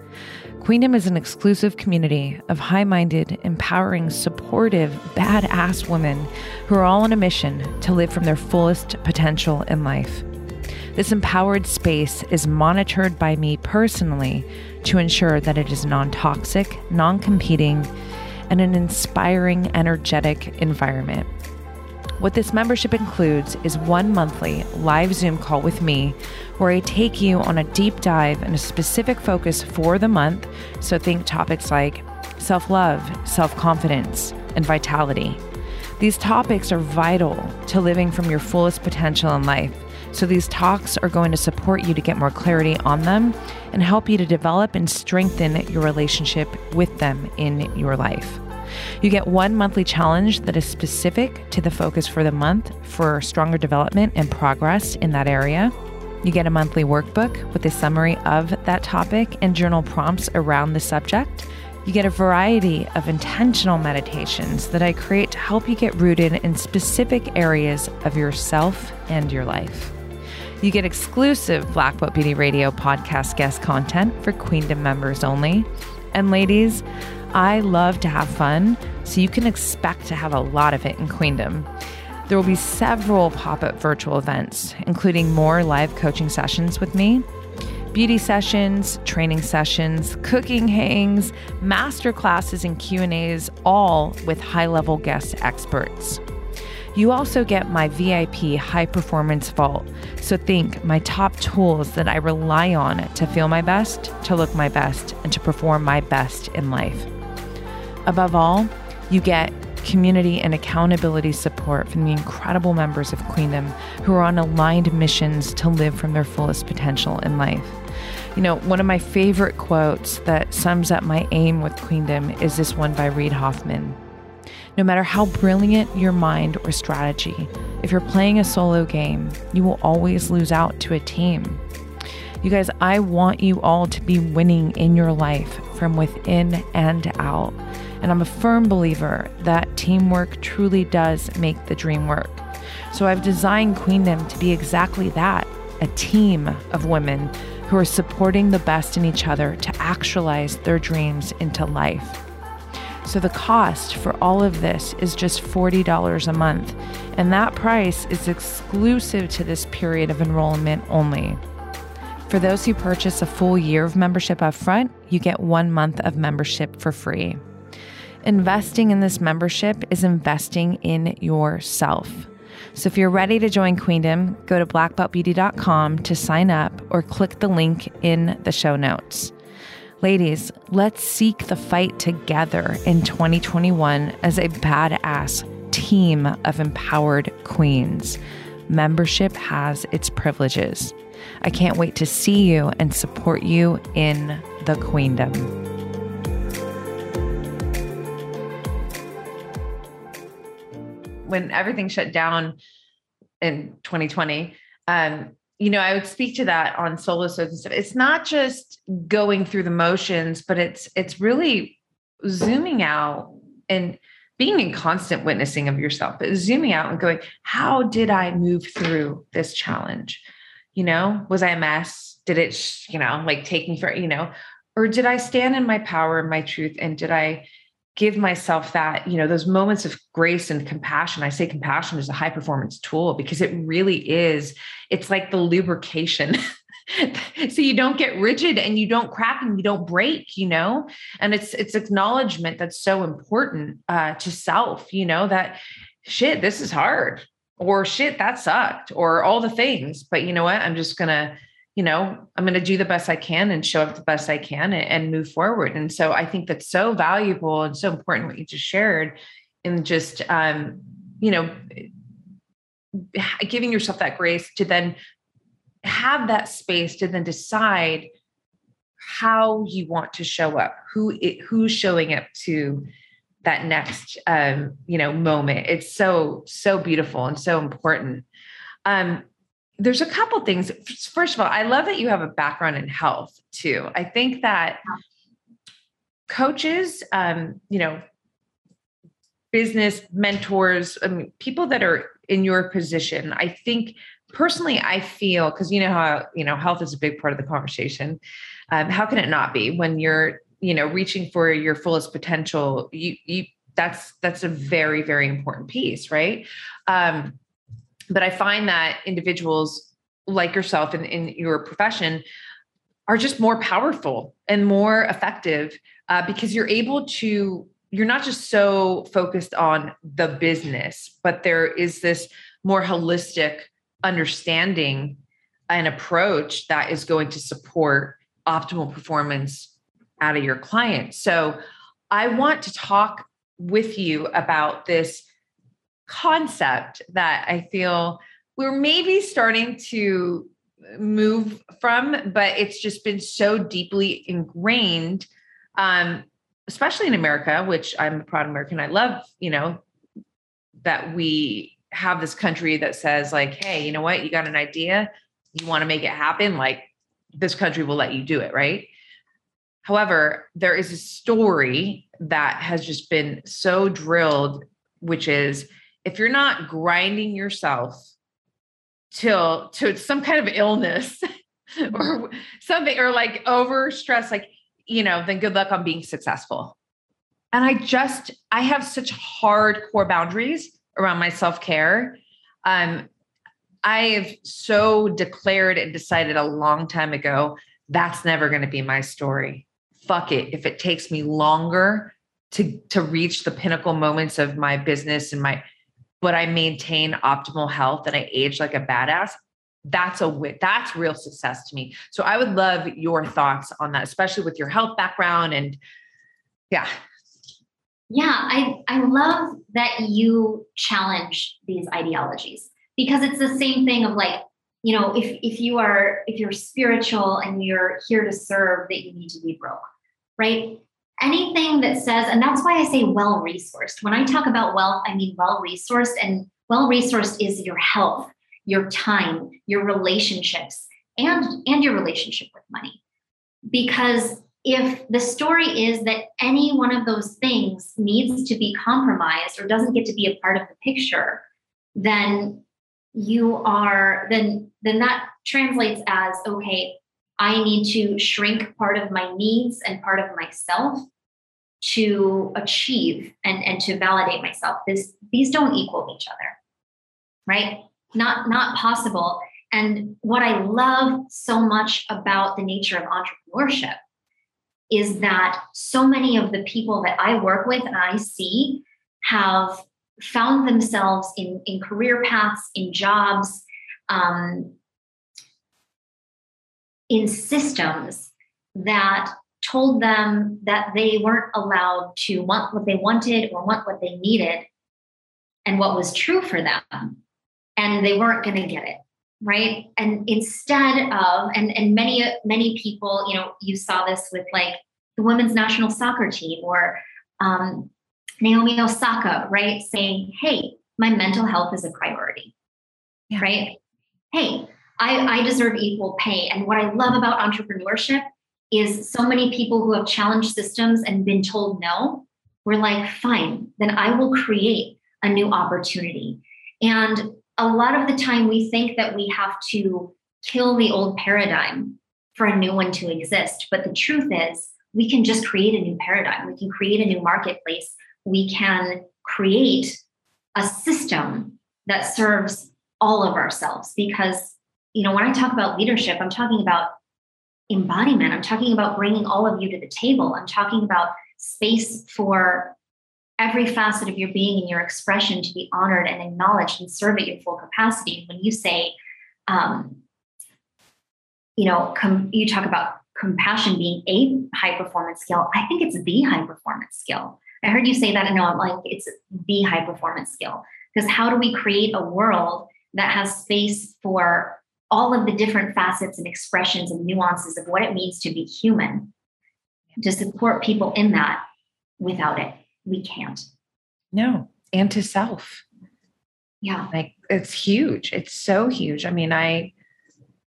Speaker 3: Queendom is an exclusive community of high minded, empowering, supportive, badass women who are all on a mission to live from their fullest potential in life. This empowered space is monitored by me personally to ensure that it is non toxic, non competing, and an inspiring, energetic environment. What this membership includes is one monthly live Zoom call with me where I take you on a deep dive and a specific focus for the month. So think topics like self love, self confidence, and vitality. These topics are vital to living from your fullest potential in life. So, these talks are going to support you to get more clarity on them and help you to develop and strengthen your relationship with them in your life. You get one monthly challenge that is specific to the focus for the month for stronger development and progress in that area. You get a monthly workbook with a summary of that topic and journal prompts around the subject. You get a variety of intentional meditations that I create to help you get rooted in specific areas of yourself and your life. You get exclusive Black Belt Beauty Radio podcast guest content for Queendom members only. And ladies, I love to have fun, so you can expect to have a lot of it in Queendom. There will be several pop up virtual events, including more live coaching sessions with me, beauty sessions, training sessions, cooking hangs, master classes, and Q&As, all with high-level guest experts. You also get my VIP high performance vault. So think my top tools that I rely on to feel my best, to look my best, and to perform my best in life. Above all, you get community and accountability support from the incredible members of Queendom who are on aligned missions to live from their fullest potential in life. You know, one of my favorite quotes that sums up my aim with Queendom is this one by Reid Hoffman. No matter how brilliant your mind or strategy, if you're playing a solo game, you will always lose out to a team. You guys, I want you all to be winning in your life from within and out. And I'm a firm believer that teamwork truly does make the dream work. So I've designed Queendom to be exactly that a team of women who are supporting the best in each other to actualize their dreams into life. So the cost for all of this is just $40 a month, and that price is exclusive to this period of enrollment only. For those who purchase a full year of membership upfront, you get one month of membership for free. Investing in this membership is investing in yourself. So if you're ready to join Queendom, go to blackbeltbeauty.com to sign up or click the link in the show notes. Ladies, let's seek the fight together in 2021 as a badass team of empowered queens. Membership has its privileges. I can't wait to see you and support you in the queendom.
Speaker 5: When everything shut down in 2020, um, you know, I would speak to that on solo shows and stuff. It's not just going through the motions, but it's it's really zooming out and being in constant witnessing of yourself, but zooming out and going, how did I move through this challenge? You know, was I a mess? Did it, you know, like take me for, you know, or did I stand in my power and my truth? And did I give myself that, you know, those moments of grace and compassion. I say compassion is a high performance tool because it really is. It's like the lubrication. (laughs) so you don't get rigid and you don't crack and you don't break, you know? And it's it's acknowledgement that's so important uh to self, you know, that shit, this is hard
Speaker 3: or shit, that sucked, or all the things. But you know what? I'm just gonna, you know, I'm gonna do the best I can and show up the best I can and, and move forward. And so I think that's so valuable and so important what you just shared in just um, you know, giving yourself that grace to then have that space to then decide how you want to show up who it, who's showing up to that next um, you know moment it's so so beautiful and so important um, there's a couple things. First of all i love that you have a background in health too. I think that coaches um, you know business mentors I mean, people that are in your position i think personally i feel because you know how you know health is a big part of the conversation um, how can it not be when you're you know reaching for your fullest potential? You you that's that's a very very important piece right? Um, but i find that individuals like yourself in, in your profession are just more powerful and more effective uh, because you're able to you're not just so focused on the business but there is this more holistic understanding and approach that is going to support optimal performance out of your clients. So I want to talk with you about this concept that I feel we're maybe starting to move from, but it's just been so deeply ingrained, um, especially in America, which I'm a proud American. I love, you know, that we have this country that says, like, hey, you know what, you got an idea, you want to make it happen, like this country will let you do it, right? However, there is a story that has just been so drilled, which is if you're not grinding yourself till to some kind of illness (laughs) or something, or like over stress, like, you know, then good luck on being successful. And I just, I have such hardcore boundaries around my self care. Um, I've so declared and decided a long time ago that's never going to be my story. Fuck it. If it takes me longer to to reach the pinnacle moments of my business and my but I maintain optimal health and I age like a badass, that's a. That's real success to me. So I would love your thoughts on that, especially with your health background and yeah.
Speaker 1: Yeah, I I love that you challenge these ideologies because it's the same thing of like you know if if you are if you're spiritual and you're here to serve that you need to be broke right anything that says and that's why i say well resourced when i talk about wealth i mean well resourced and well resourced is your health your time your relationships and and your relationship with money. Because if the story is that any one of those things needs to be compromised or doesn't get to be a part of the picture then you are then then that translates as okay i need to shrink part of my needs and part of myself to achieve and and to validate myself. This these don't equal each other right? Not not possible. And what i love so much about the nature of entrepreneurship is that so many of the people that i work with and i see have found themselves in, in career paths, in jobs, um, in systems that told them that they weren't allowed to want what they wanted or want what they needed and what was true for them. And they weren't going to get it. Right. And instead of, and, and many, many people, you know, you saw this with like the women's national soccer team or um, Naomi Osaka, right? Saying, hey, my mental health is a priority, yeah. right? Hey, I, I deserve equal pay. And what I love about entrepreneurship is so many people who have challenged systems and been told no, we're like, fine, then I will create a new opportunity. And a lot of the time we think that we have to kill the old paradigm for a new one to exist. But the truth is, we can just create a new paradigm. We can create a new marketplace we can create a system that serves all of ourselves because you know when i talk about leadership i'm talking about embodiment i'm talking about bringing all of you to the table i'm talking about space for every facet of your being and your expression to be honored and acknowledged and serve at your full capacity. When you say, um, you know, com- you talk about compassion being a high performance skill. I think it's the high performance skill. I heard you say that, and no, I'm like, it's the high performance skill. Because how do we create a world that has space for all of the different facets and expressions and nuances of what it means to be human? To support people in that without it, we can't.
Speaker 3: No, and to self.
Speaker 1: Yeah.
Speaker 3: Like it's huge. It's so huge. I mean, I,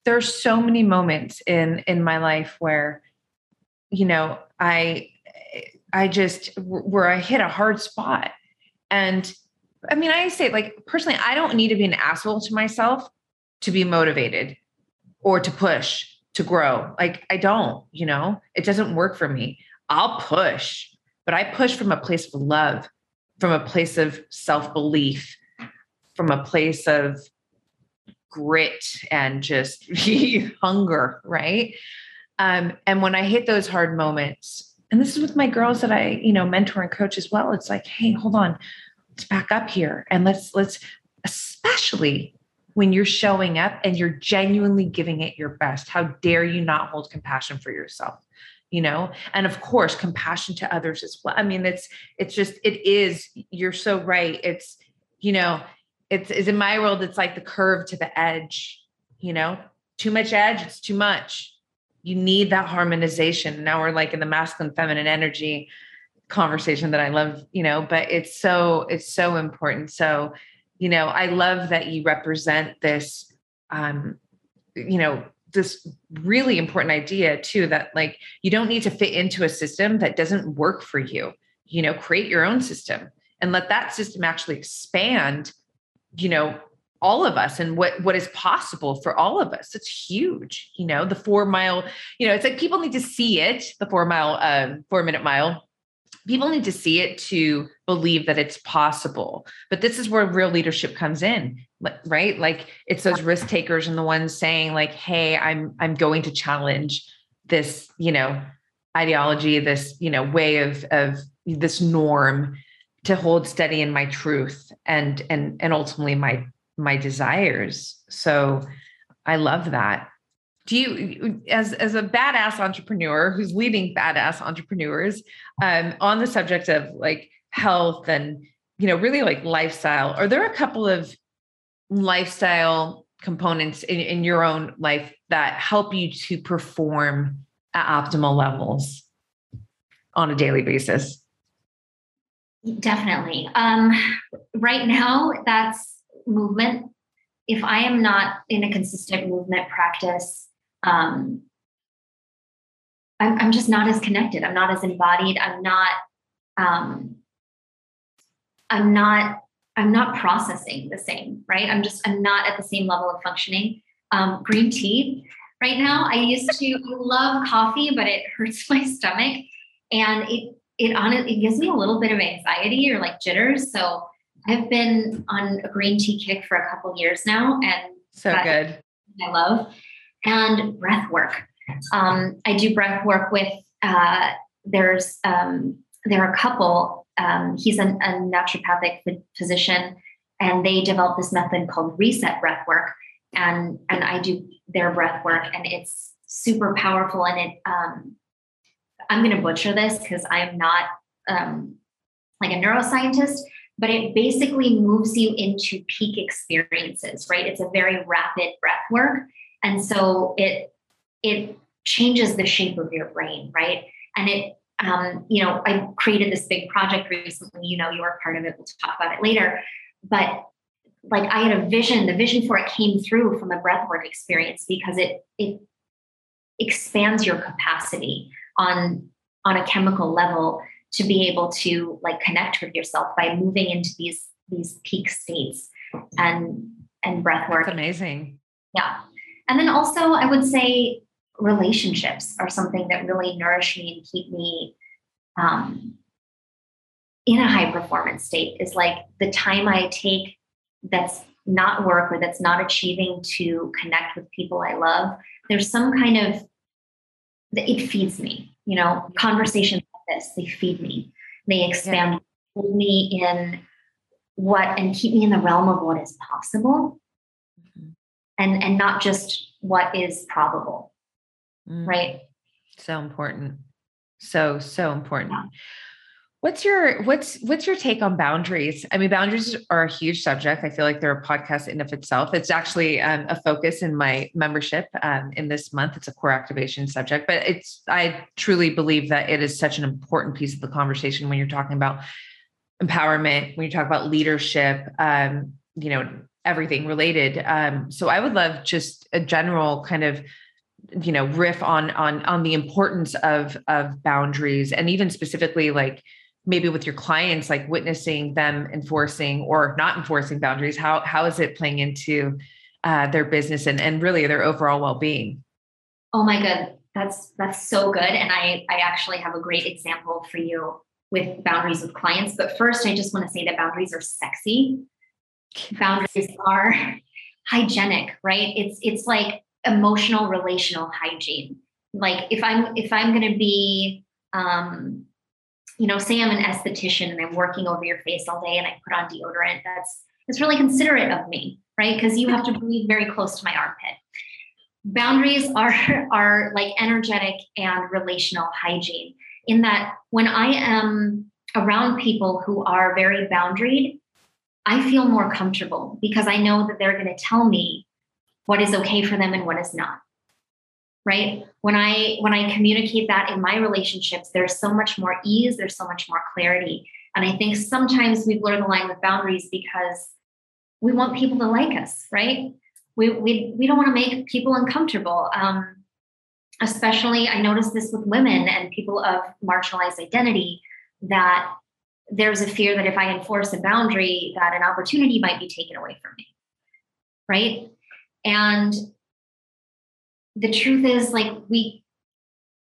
Speaker 3: there's so many moments in in my life where you know i i just where i hit a hard spot and i mean i say like personally i don't need to be an asshole to myself to be motivated or to push to grow. Like i don't you know? It doesn't work for me. I'll push but i push from a place of love from a place of self-belief from a place of grit and just (laughs) hunger, right? Um, and when I hit those hard moments, and this is with my girls that I, you know, mentor and coach as well, it's like, hey, hold on, let's back up here and let's let's especially when you're showing up and you're genuinely giving it your best. How dare you not hold compassion for yourself? you know and of course compassion to others as well i mean it's it's just it is you're so right it's you know it's, is in my world, it's like the curve to the edge, you know, too much edge, it's too much. You need that harmonization. Now we're like in the masculine, feminine energy conversation that I love, you know, but it's so, it's so important. So, you know, I love that you represent this, um, you know, this really important idea too that like you don't need to fit into a system that doesn't work for you. You know create your own system and let that system actually expand you know all of us and what what is possible for all of us. It's huge you know the four mile you know it's like people need to see it the four mile um four minute mile people need to see it to believe that it's possible. But this is where real leadership comes in right? Like it's those risk takers and the ones saying like hey i'm i'm going to challenge this you know ideology this you know way of of this norm to hold steady in my truth and and and ultimately my my desires. So i love that do you as as a badass entrepreneur who's leading badass entrepreneurs um, on the subject of like health and you know really like lifestyle are there a couple of lifestyle components in, in your own life that help you to perform at optimal levels on a daily basis
Speaker 1: Definitely. Um, right now, that's movement. If I am not in a consistent movement practice, um, I'm, I'm just not as connected. I'm not as embodied. I'm not. Um, I'm not. I'm not processing the same. Right. I'm just. I'm not at the same level of functioning. Um, green tea. Right now, I used to I love coffee, but it (laughs) hurts my stomach, and it it on it, it gives me a little bit of anxiety or like jitters. So I've been on a green tea kick for a couple years now, and
Speaker 3: so good.
Speaker 1: I love and breath work. Um, I do breath work with. Uh, there's um, there are a couple. Um, he's a, a naturopathic physician, and they developed this method called reset breath work, and and I do their breath work, and it's super powerful, and it um, I'm going to butcher this because I'm not um, like a neuroscientist, but it basically moves you into peak experiences, right? It's a very rapid breath work. And so it, it changes the shape of your brain, right? And it, um, you know, I created this big project recently, you know, you were part of it. We'll talk about it later. But like I had a vision, the vision for it came through from a breathwork experience because it, it expands your capacity on on a chemical level to be able to like connect with yourself by moving into these these peak states and and breath work.
Speaker 3: That's amazing.
Speaker 1: Yeah. And then also I would say relationships are something that really nourish me and keep me um, in a high performance state is like the time I take that's not work or that's not achieving to connect with people I love. There's some kind of it feeds me you know conversations like this they feed me they expand hold me in what and keep me in the realm of what is possible. And and not just what is probable mm-hmm. right
Speaker 3: so important so so important yeah. What's your what's what's your take on boundaries? I mean, boundaries are a huge subject. I feel like they're a podcast in of itself. It's actually um, a focus in my membership um, in this month. It's a core activation subject, but it's I truly believe that it is such an important piece of the conversation when you're talking about empowerment, when you talk about leadership, um, you know, everything related. Um, so I would love just a general kind of you know riff on on on the importance of of boundaries and even specifically like maybe with your clients like witnessing them enforcing or not enforcing boundaries how how is it playing into uh, their business and and really their overall well-being?
Speaker 1: Oh my god that's that's so good. And i i actually have a great example for you with boundaries with clients. But first i just want to say that boundaries are sexy boundaries are hygienic right it's it's like emotional relational hygiene like if i'm if i'm going to be um you know, say I'm an esthetician and I'm working over your face all day and I put on deodorant, that's it's really considerate of me, right? Because you have to breathe very close to my armpit. Boundaries are (laughs) are like energetic and relational hygiene in that when I am around people who are very boundaried, I feel more comfortable because I know that they're going to tell me what is okay for them and what is not right? When i when i communicate that in my relationships there's so much more ease there's so much more clarity. And i think sometimes we blur the line with boundaries because we want people to like us right? We we, we don't want to make people uncomfortable um, especially i notice this with women and people of marginalized identity that there's a fear that if i enforce a boundary that an opportunity might be taken away from me right? And the truth is like we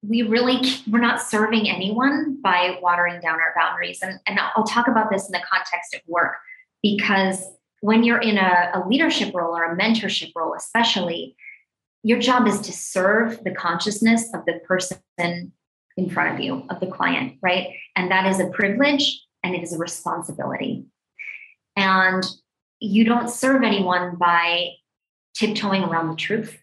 Speaker 1: we really we're not serving anyone by watering down our boundaries. And, and i'll talk about this in the context of work because when you're in a, a leadership role or a mentorship role especially your job is to serve the consciousness of the person in front of you of the client right? And that is a privilege and it is a responsibility. And you don't serve anyone by tiptoeing around the truth.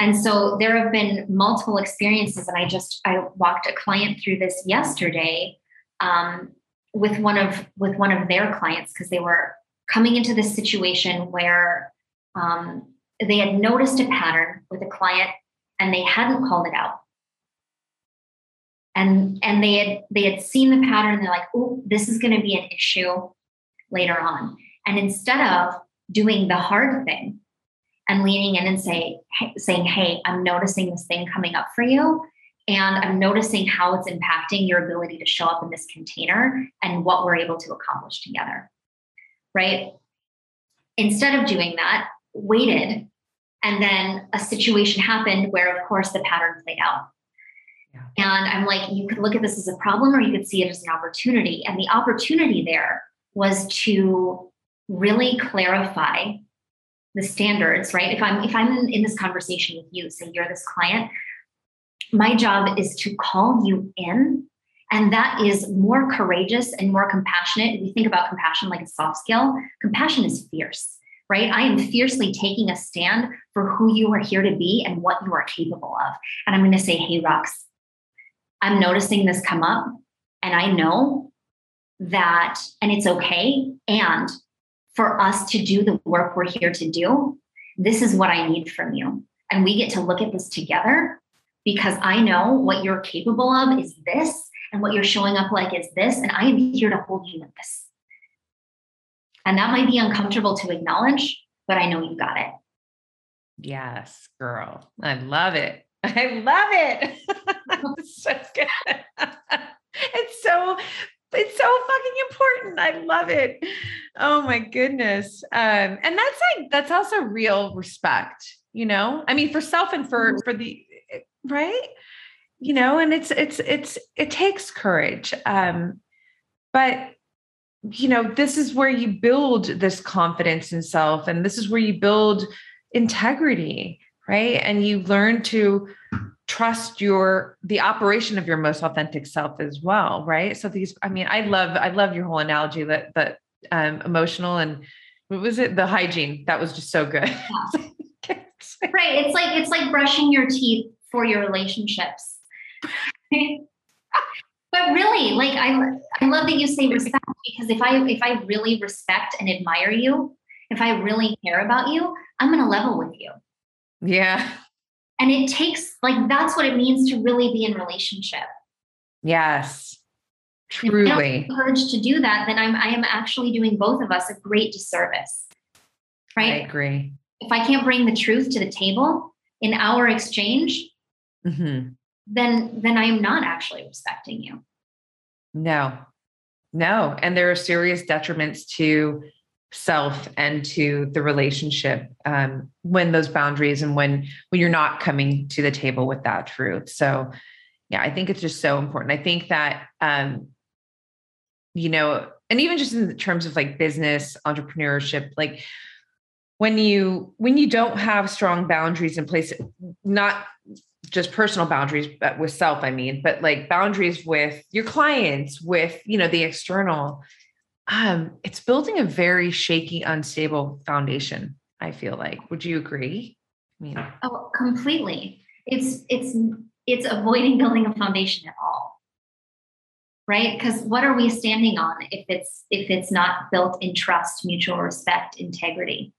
Speaker 1: And so there have been multiple experiences, and I just I walked a client through this yesterday um, with one of with one of their clients because they were coming into this situation where um, they had noticed a pattern with a client and they hadn't called it out and and they had they had seen the pattern they're like oh this is going to be an issue later on and instead of doing the hard thing and leaning in and say, saying, Hey, I'm noticing this thing coming up for you. And I'm noticing how it's impacting your ability to show up in this container and what we're able to accomplish together. Right. Instead of doing that, waited. And then a situation happened where, of course, the pattern played out. Yeah. And I'm like, you could look at this as a problem or you could see it as an opportunity. And the opportunity there was to really clarify the standards, right? If I'm if I'm in, in this conversation with you, say you're this client, my job is to call you in and that is more courageous and more compassionate. If you think about compassion like a soft skill, compassion is fierce, right? I am fiercely taking a stand for who you are here to be and what you are capable of. And I'm going to say, hey, Rox, I'm noticing this come up. And I know that, and it's okay. And for us to do the work we're here to do, this is what I need from you. And we get to look at this together because I know what you're capable of is this, and what you're showing up like is this. And I am here to hold you in this. And that might be uncomfortable to acknowledge, but I know you got it.
Speaker 3: Yes, girl. I love it. I love it. (laughs) so good. it's so it's so fucking important. I love it. Oh my goodness. Um, and that's like that's also real respect, you know? I mean, for self and for mm-hmm. for the right? You know, and it's it's it's it takes courage. Um, but you know, this is where you build this confidence in self, and this is where you build integrity, right? And you learn to trust your the operation of your most authentic self as well right? So these i mean i love i love your whole analogy that that um emotional and what was it? The hygiene. That was just so good.
Speaker 1: Yeah. (laughs) right. It's like it's like brushing your teeth for your relationships. (laughs) But really like i i love that you say respect because if i if i really respect and admire you if i really care about you i'm going to level with you
Speaker 3: yeah.
Speaker 1: And it takes like that's what it means to really be in relationship.
Speaker 3: Yes. Truly.
Speaker 1: courage to do that then i'm i am actually doing both of us a great disservice. Right? i
Speaker 3: agree.
Speaker 1: If i can't bring the truth to the table in our exchange mm-hmm. then then i am not actually respecting you.
Speaker 3: No. No. And there are serious detriments to self and to the relationship um, when those boundaries and when when you're not coming to the table with that truth. So yeah i think it's just so important. I think that um you know and even just in terms of like business entrepreneurship like when you when you don't have strong boundaries in place not just personal boundaries but with self i mean but like boundaries with your clients with you know the external um, it's building a very shaky, unstable foundation. I feel like. Would you agree?
Speaker 1: I mean, oh, completely. It's it's it's avoiding building a foundation at all, right? Because what are we standing on if it's if it's not built in trust, mutual respect, integrity?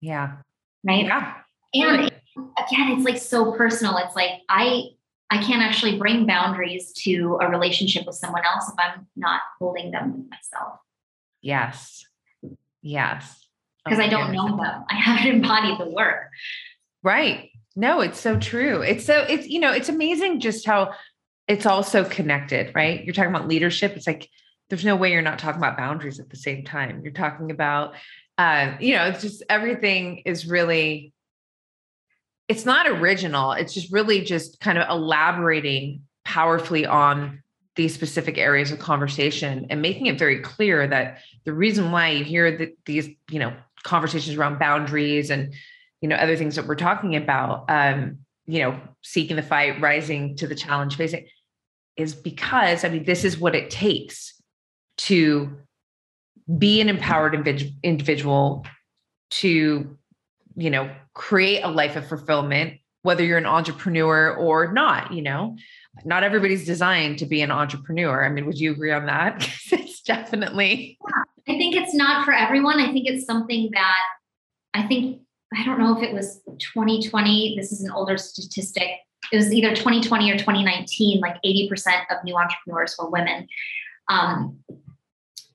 Speaker 3: Yeah.
Speaker 1: Right.
Speaker 3: Yeah.
Speaker 1: And again, it's like so personal. It's like I I can't actually bring boundaries to a relationship with someone else if I'm not holding them with myself.
Speaker 3: Yes. Yes.
Speaker 1: Because oh, I don't know them. I haven't embodied the work.
Speaker 3: Right. No, it's so true. It's so it's you know, it's amazing just how it's all so connected, right? You're talking about leadership. It's like there's no way you're not talking about boundaries at the same time. You're talking about uh, you know, it's just everything is really it's not original. It's just really just kind of elaborating powerfully on these specific areas of conversation and making it very clear that the reason why you hear the, these you know conversations around boundaries and you know other things that we're talking about um you know seeking the fight rising to the challenge facing is because i mean this is what it takes to be an empowered individual to you know create a life of fulfillment whether you're an entrepreneur or not you know not everybody's designed to be an entrepreneur. I mean, would you agree on that? (laughs) it's definitely.
Speaker 1: Yeah, I think it's not for everyone. I think it's something that I think, I don't know if it was 2020. This is an older statistic. It was either 2020 or 2019, like 80% of new entrepreneurs were women. Um,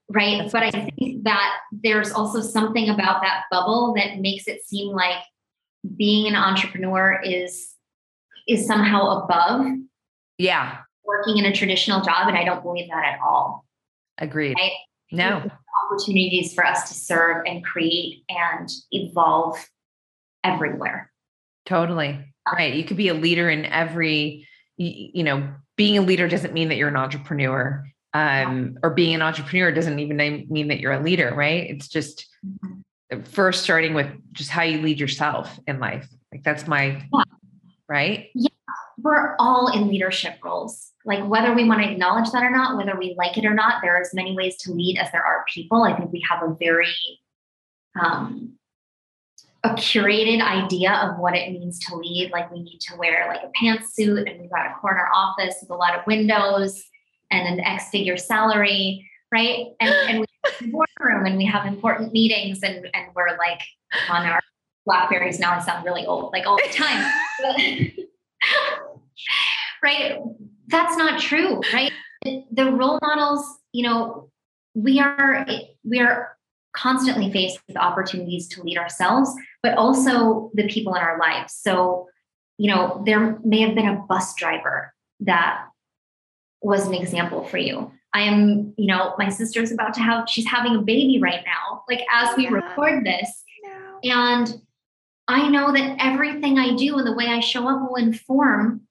Speaker 1: right. But I think that there's also something about that bubble that makes it seem like being an entrepreneur is is somehow above
Speaker 3: yeah.
Speaker 1: Working in a traditional job. And I don't believe that at all.
Speaker 3: Agreed. Right? No.
Speaker 1: Opportunities for us to serve and create and evolve everywhere.
Speaker 3: Totally. Right. You could be a leader in every, you know, being a leader doesn't mean that you're an entrepreneur. Um, or being an entrepreneur doesn't even mean that you're a leader, right? It's just mm-hmm. first starting with just how you lead yourself in life. Like that's my yeah. right.
Speaker 1: Yeah we're all in leadership roles. Like whether we want to acknowledge that or not, whether we like it or not, there are as many ways to lead as there are people. I think we have a very um, a curated idea of what it means to lead. Like we need to wear like a pantsuit, and we've got a corner office with a lot of windows and an X figure salary, right? And, and we have a boardroom and we have important meetings, and and we're like on our Blackberries. Now I sound really old, like all the time. (laughs) (laughs) right? That's not true, right? The role models, you know, we are we are constantly faced with opportunities to lead ourselves, but also the people in our lives. So, you know, there may have been a bus driver that was an example for you. I am, you know, my sister's about to have, she's having a baby right now, like as we yeah. record this. No. And I know that everything I do and the way I show up will inform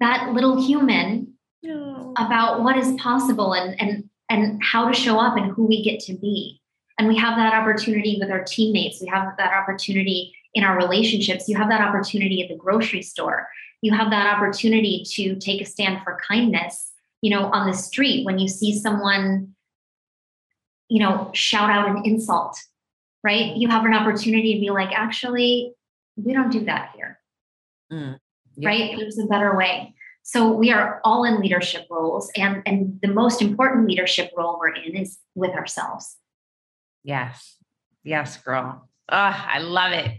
Speaker 1: that little human no. about what is possible and and and how to show up and who we get to be. And we have that opportunity with our teammates. We have that opportunity in our relationships. You have that opportunity at the grocery store. you have that opportunity to take a stand for kindness you know on the street when you see someone you know shout out an insult right you have an opportunity to be like actually we don't do that here mm, yeah. right? There's a better way. So we are all in leadership roles and and the most important leadership role we're in is with ourselves.
Speaker 3: Yes. Yes girl. Oh, i love it.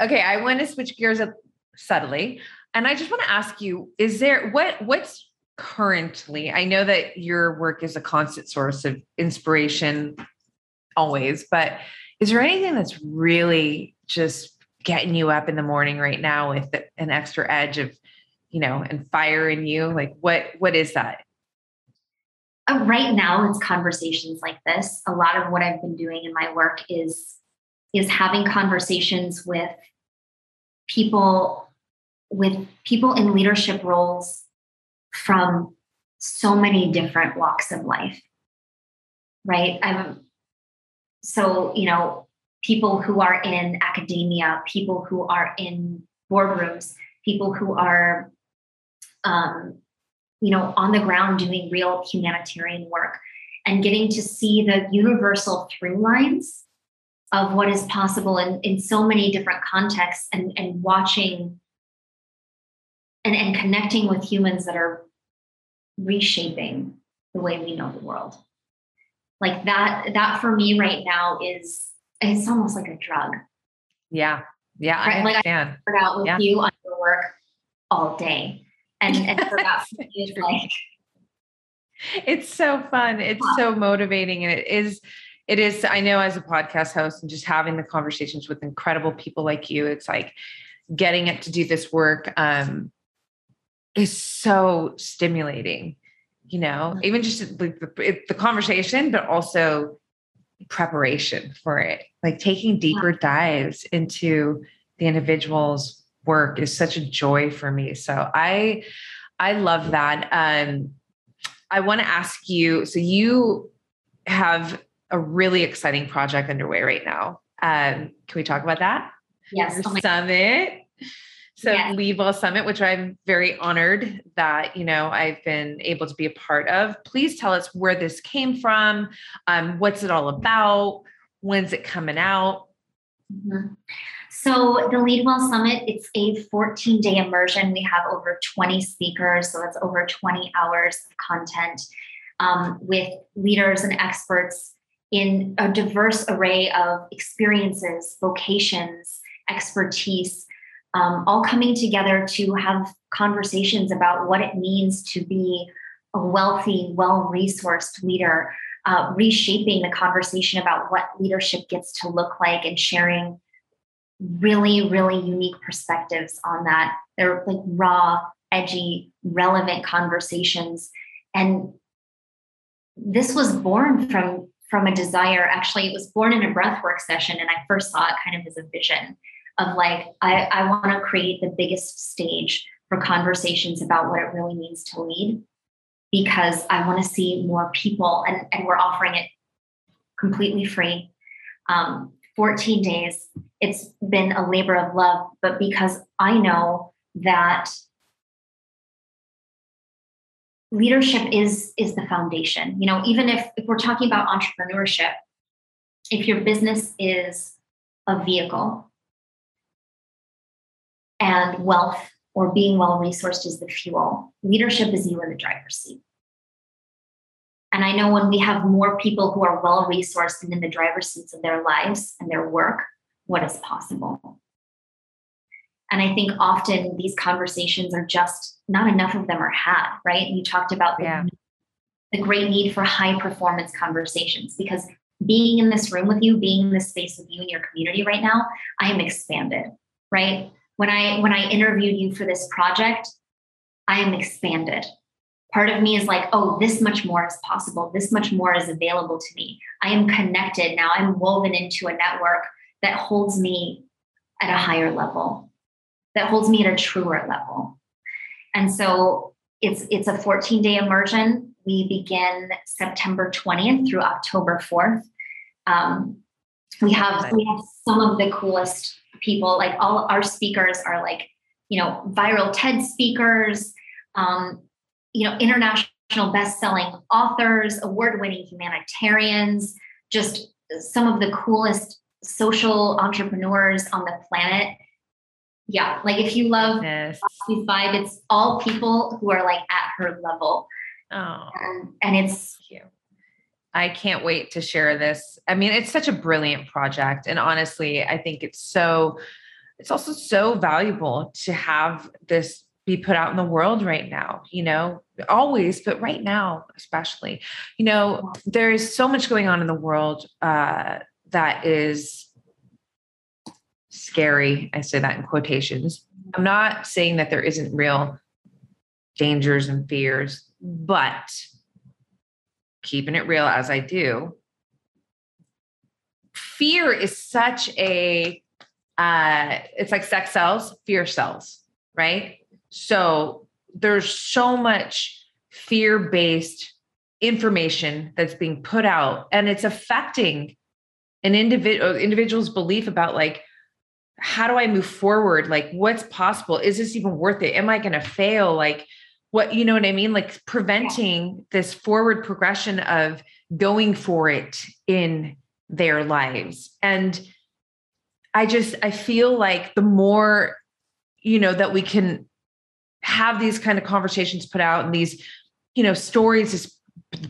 Speaker 3: Okay i want to switch gears up subtly and i just want to ask you is there what what's currently i know that your work is a constant source of inspiration always but is there anything that's really just getting you up in the morning right now with an extra edge of you know and fire in you? Like what what is that?
Speaker 1: Uh, right now it's conversations like this. A lot of what i've been doing in my work is is having conversations with people with people in leadership roles from so many different walks of life. Right? I'm so you know people who are in academia people who are in boardrooms people who are um, you know on the ground doing real humanitarian work and getting to see the universal through lines of what is possible in, in so many different contexts and, and watching and, and connecting with humans that are reshaping the way we know the world. Like that that for me right now is it's almost like a drug
Speaker 3: yeah yeah right? I understand. like
Speaker 1: i work out with yeah. you on your work all day and and for that (laughs)
Speaker 3: is like it's so fun it's so motivating and it is it is i know as a podcast host and just having the conversations with incredible people like you it's like getting it to do this work um is so stimulating you know mm-hmm. even just like the, the conversation but also preparation for it. Like taking deeper dives into the individual's work is such a joy for me. So i i love that. Um i want to ask you so you have a really exciting project underway right now. Um can we talk about that?
Speaker 1: Yes
Speaker 3: Your oh summit so yes. Lead Well Summit, which I'm very honored that you know I've been able to be a part of. Please tell us where this came from. Um, what's it all about? When's it coming out?
Speaker 1: Mm-hmm. So the Leadwell Summit, it's a 14 day immersion. We have over 20 speakers, so it's over 20 hours of content um, with leaders and experts in a diverse array of experiences, vocations, expertise um, all coming together to have conversations about what it means to be a wealthy, well resourced leader, uh, reshaping the conversation about what leadership gets to look like and sharing really, really unique perspectives on that. They're like raw, edgy, relevant conversations. And this was born from from a desire actually it was born in a breathwork session and i first saw it kind of as a vision of like, I, I want to create the biggest stage for conversations about what it really means to lead because I want to see more people, and, and we're offering it completely free. Um, 14 days. It's been a labor of love, but because I know that leadership is is the foundation you know even if, if we're talking about entrepreneurship if your business is a vehicle and wealth or being well resourced is the fuel. Leadership is you in the driver's seat. And I know when we have more people who are well resourced and in the driver's seats of their lives and their work, what is possible? And I think often these conversations are just not enough of them are had, right? You talked about the, yeah. the great need for high performance conversations because being in this room with you, being in this space with you in your community right now, I am expanded, right? When I when I interviewed you for this project, I am expanded. Part of me is like, oh, this much more is possible. This much more is available to me. I am connected now. I'm woven into a network that holds me at a higher level, that holds me at a truer level. And so it's it's a 14 day immersion. We begin September 20th through October 4th. Um, we have we have some of the coolest people like all our speakers are like you know, viral TED speakers, um, you know, international best-selling authors, award-winning humanitarians, just some of the coolest social entrepreneurs on the planet. Yeah, like if you love. Philosophy Vibe, it's all people who are like at her level.
Speaker 3: Oh,
Speaker 1: And, and it's
Speaker 3: cute. I can't wait to share this. I mean, it's such a brilliant project. And honestly, I think it's so, it's also so valuable to have this be put out in the world right now, you know, always, but right now, especially, you know, there is so much going on in the world uh, that is scary. I say that in quotations. I'm not saying that there isn't real dangers and fears, but keeping it real as I do, fear is such a uh it's like sex sells, fear sells, right? So there's so much fear-based information that's being put out and it's affecting an individual individual's belief about like how do I move forward? Like what's possible? Is this even worth it? Am I going to fail? Like what you know what I mean? Like preventing this forward progression of going for it in their lives. And I just I feel like the more you know that we can have these kind of conversations put out and these you know stories is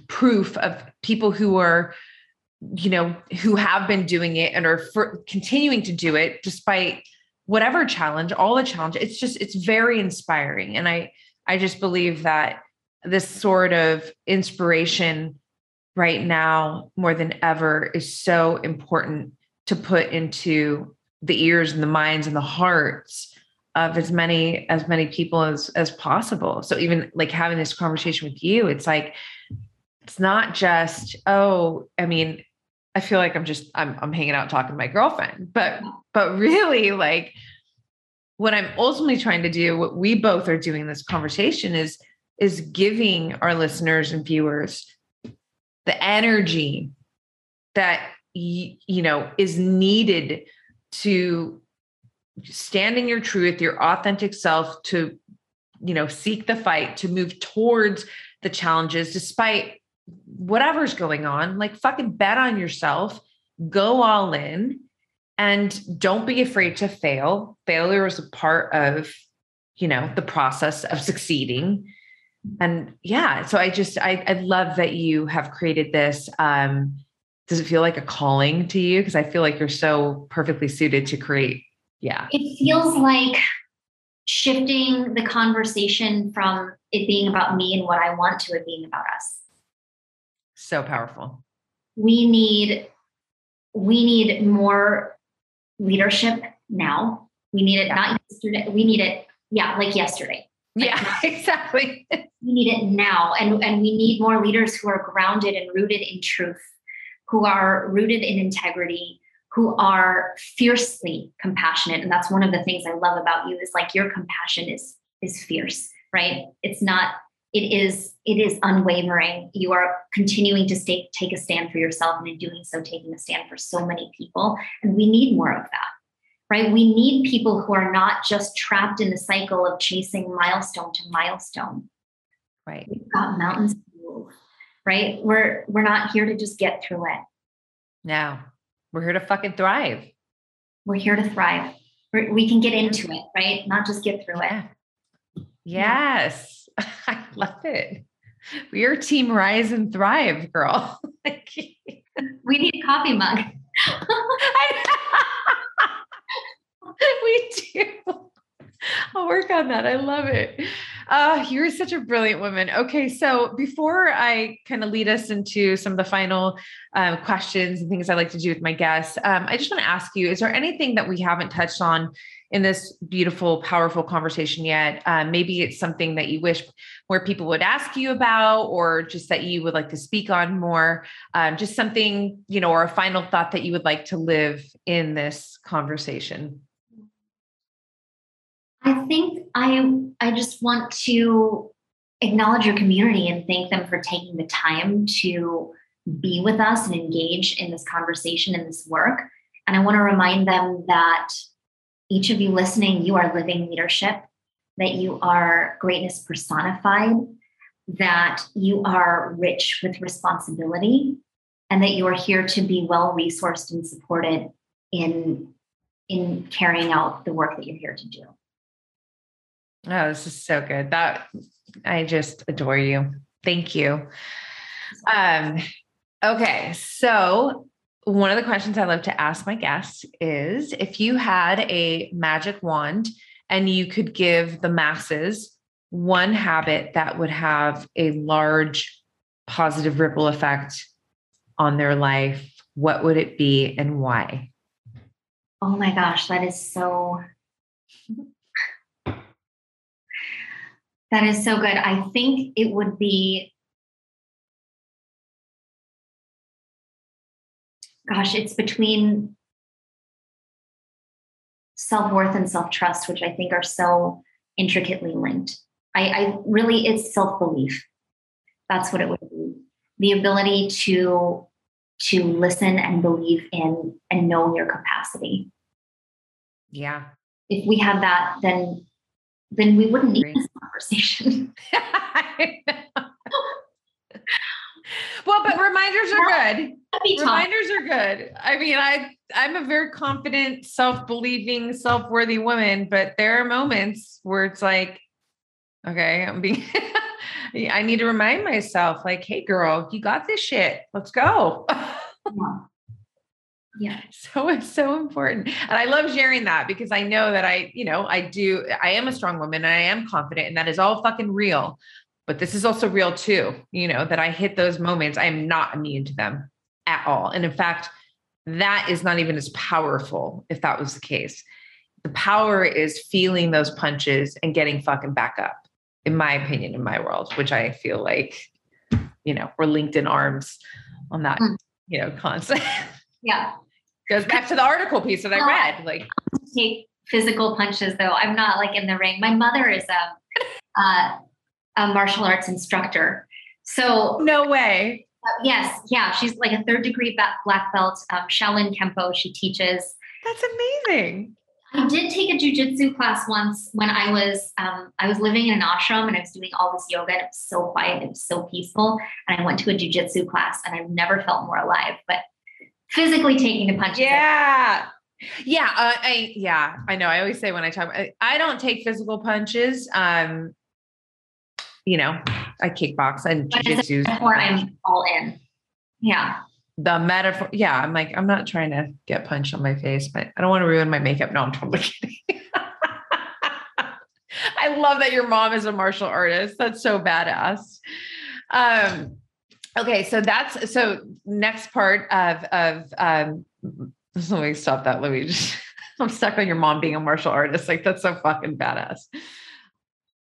Speaker 3: proof of people who are you know who have been doing it and are for continuing to do it despite whatever challenge all the challenge it's just it's very inspiring and i i just believe that this sort of inspiration right now more than ever is so important to put into the ears and the minds and the hearts of as many as many people as as possible. So even like having this conversation with you it's like it's not just oh i mean i feel like i'm just i'm i'm hanging out talking to my girlfriend but but really like what i'm ultimately trying to do what we both are doing in this conversation is is giving our listeners and viewers the energy that you know is needed to stand in your truth your authentic self to you know seek the fight to move towards the challenges despite whatever's going on. Like fucking bet on yourself. Go all in and don't be afraid to fail. Failure is a part of you know the process of succeeding. And yeah so i just i, I love that you have created this um does it feel like a calling to you? Because i feel like you're so perfectly suited to create. Yeah.
Speaker 1: It feels like shifting the conversation from it being about me and what I want to it being about us.
Speaker 3: so powerful.
Speaker 1: We need we need more leadership now. We need it not yesterday. We need it, yeah, like yesterday.
Speaker 3: yeah (laughs) exactly
Speaker 1: We need it now. And, and we need more leaders who are grounded and rooted in truth, who are rooted in integrity, who are fiercely compassionate. And that's one of the things I love about you is like your compassion is is fierce, right? It's not, it is, it is unwavering. You are continuing to stay, take a stand for yourself and in doing so, taking a stand for so many people. And we need more of that. Right. We need people who are not just trapped in the cycle of chasing milestone to milestone.
Speaker 3: Right.
Speaker 1: We've got mountains to move right? We're we're not here to just get through it.
Speaker 3: Now we're here to fucking thrive.
Speaker 1: We're here to thrive. We're, we can get into it right? Not just get through it
Speaker 3: yes (laughs) i love it we are team rise and thrive girl (laughs)
Speaker 1: we need a coffee mug (laughs)
Speaker 3: we do. I'll work on that. I love it. Uh, you're such a brilliant woman. Okay, so before I kind of lead us into some of the final um, questions and things I like to do with my guests, um, I just want to ask you: Is there anything that we haven't touched on in this beautiful, powerful conversation yet? Um, maybe it's something that you wish more people would ask you about, or just that you would like to speak on more. Um, just something, you know, or a final thought that you would like to live in this conversation.
Speaker 1: i think i i just want to acknowledge your community and thank them for taking the time to be with us and engage in this conversation and this work and i want to remind them that each of you listening you are living leadership that you are greatness personified, that you are rich with responsibility, and that you are here to be well resourced and supported in in carrying out the work that you're here to do.
Speaker 3: Oh, this is so good. That I just adore you. Thank you. Um, okay, so one of the questions I love to ask my guests is if you had a magic wand and you could give the masses one habit that would have a large positive ripple effect on their life, what would it be and why?
Speaker 1: Oh my gosh, that is so (laughs) that is so good. I think it would be gosh, it's between self-worth and self-trust, which I think are so intricately linked. I, I really it's self-belief. That's what it would be. The ability to to listen and believe in and know your capacity.
Speaker 3: Yeah.
Speaker 1: If we had that, then then we wouldn't need this conversation. (laughs) (laughs) (laughs)
Speaker 3: well, but reminders are good. Reminders are good. I mean, I I'm a very confident, self-believing, self-worthy woman, but there are moments where it's like, okay, I'm being (laughs) I need to remind myself, like, hey girl, you got this shit. Let's go.
Speaker 1: yeah. yeah. (laughs)
Speaker 3: So it's so important. And I love sharing that because I know that I, you know, I do, I am a strong woman and I am confident and that is all fucking real. But this is also real too, you know, that I hit those moments. I am not immune to them at all. And in fact, that is not even as powerful if that was the case. The power is feeling those punches and getting fucking back up, in my opinion, in my world, which I feel like, you know, we're linked in arms on that, mm. you know, concept. (laughs)
Speaker 1: Yeah.
Speaker 3: Goes back to the article piece that I read. Like
Speaker 1: take physical punches though. I'm not like in the ring. My mother is a, (laughs) a, a martial arts instructor. So
Speaker 3: no way.
Speaker 1: Uh, yes, yeah, she's like a third degree black belt. Um, Shaolin Kempo. She teaches.
Speaker 3: That's amazing.
Speaker 1: I did take a jujitsu class once when I was um, I was living in an ashram and I was doing all this yoga and it was so quiet, it was so peaceful. And I went to a jujitsu class and I've never felt more alive. But physically taking the punches.
Speaker 3: Yeah. Yeah, uh, I yeah, I know. I always say when I talk, I, I don't take physical punches. Um, you know, I kickbox and
Speaker 1: jujitsu. Or I'm all in. Yeah.
Speaker 3: The metaphor, yeah. I'm like, I'm not trying to get punched on my face, but I don't want to ruin my makeup. No, I'm totally (laughs) kidding. I love that your mom is a martial artist. That's so badass. Um, Okay, so that's so next part of of um (laughs) let me stop that. Let me just (laughs) I'm stuck on your mom being a martial artist. Like that's so fucking badass.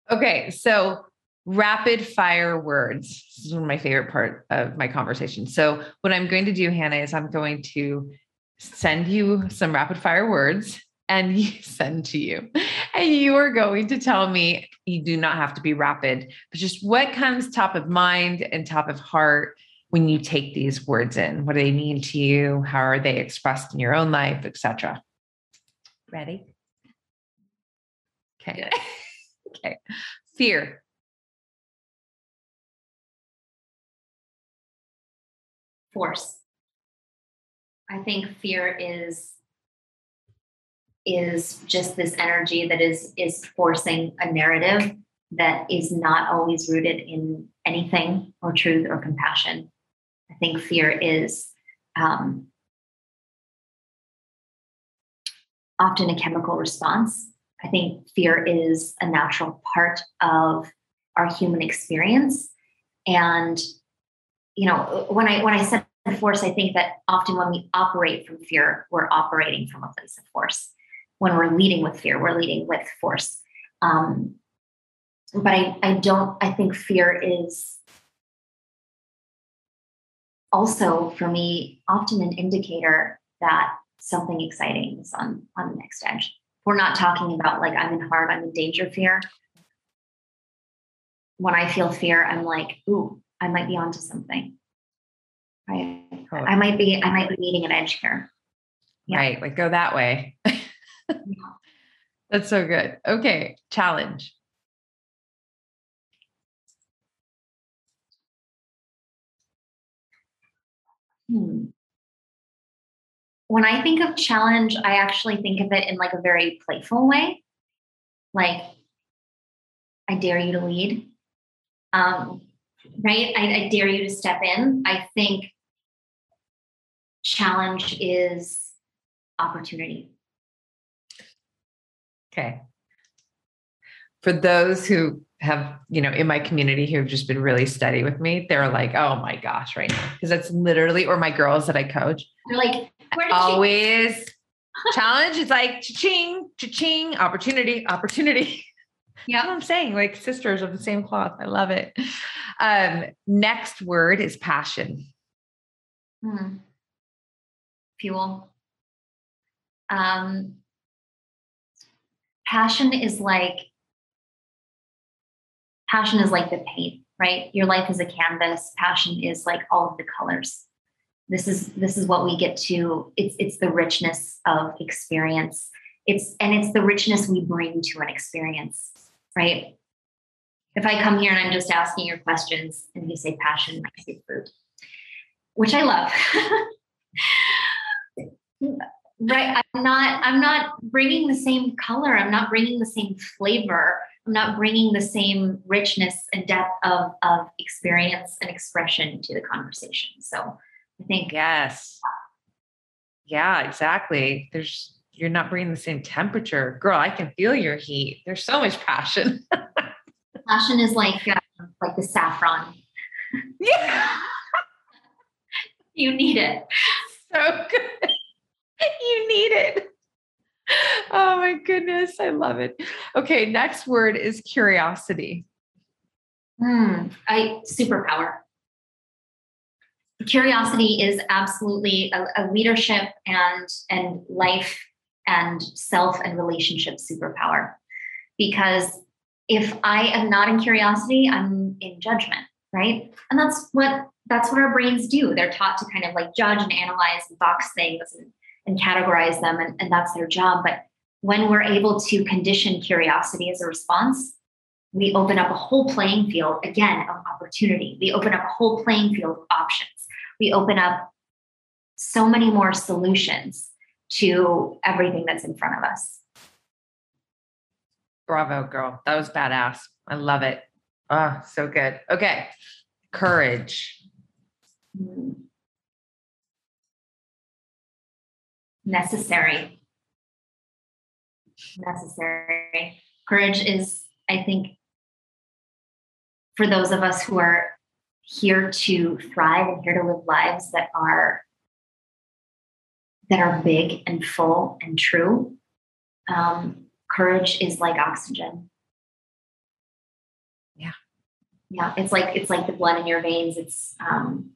Speaker 3: Okay, so rapid fire words. This is one of my favorite part of my conversation. So what I'm going to do, Hannah, is I'm going to send you some rapid fire words and you (laughs) send to you. And you are going to tell me you do not have to be rapid, but just what comes top of mind and top of heart when you take these words in. What do they mean to you? How are they expressed in your own life, etc. Ready? Okay. (laughs) okay. Fear.
Speaker 1: Force. I think fear is is just this energy that is is forcing a narrative that is not always rooted in anything or truth or compassion. I think fear is um, often a chemical response. I think fear is a natural part of our human experience. And you know, when I when I said force, I think that often when we operate from fear, we're operating from a place of force when we're leading with fear, we're leading with force. Um, but I, I don't, I think fear is also for me often an indicator that something exciting is on, on the next edge. We're not talking about like I'm in harm, I'm in danger fear. When I feel fear, I'm like, ooh, I might be onto something. Totally. I might be I might be needing an edge here.
Speaker 3: Yeah. Right. Like go that way. (laughs) That's so good. Okay. Challenge.
Speaker 1: Hmm. When I think of challenge, I actually think of it in like a very playful way. Like, I dare you to lead. Um, right? I, I dare you to step in. I think challenge is opportunity.
Speaker 3: Okay. For those who have, you know, in my community who have just been really steady with me, they're like, oh my gosh, right now. Because that's literally, or my girls that I coach.
Speaker 1: They're like, where did
Speaker 3: always (laughs) challenge is like cha-ching, cha-ching, opportunity, opportunity. (laughs) Yeah, I'm saying like sisters of the same cloth. I love it. Um, next word is passion.
Speaker 1: Hmm. Fuel. Um, passion is like passion is like the paint, right? Your life is a canvas. Passion is like all of the colors. This is this is what we get to. It's it's the richness of experience. It's and it's the richness we bring to an experience, right? If I come here and I'm just asking your questions and you say passion, I say fruit, which I love. (laughs) right i'm not i'm not bringing the same color i'm not bringing the same flavor i'm not bringing the same richness and depth of of experience and expression to the conversation so i think
Speaker 3: yes. Yeah exactly there's you're not bringing the same temperature girl i can feel your heat there's so much passion. (laughs)
Speaker 1: Passion is like uh, like the saffron.
Speaker 3: Yeah. (laughs)
Speaker 1: You need it.
Speaker 3: So good (laughs) you need it. Oh my goodness. I love it. Okay. Next word is curiosity.
Speaker 1: Hmm. I superpower. Curiosity is absolutely a, a leadership and and life and self and relationship superpower. Because if I am not in curiosity, I'm in judgment, right? And that's what that's what our brains do. They're taught to kind of like judge and analyze and box things and and categorize them, and, and that's their job. But when we're able to condition curiosity as a response, we open up a whole playing field again of opportunity. We open up a whole playing field of options. We open up so many more solutions to everything that's in front of us.
Speaker 3: Bravo, girl. That was badass. I love it. Oh, so good. Okay. Courage. Mm.
Speaker 1: Necessary. Necessary. Courage is, I think, for those of us who are here to thrive and here to live lives that are that are big and full and true. Um, courage is like oxygen.
Speaker 3: Yeah,
Speaker 1: yeah. It's like it's like the blood in your veins. It's um,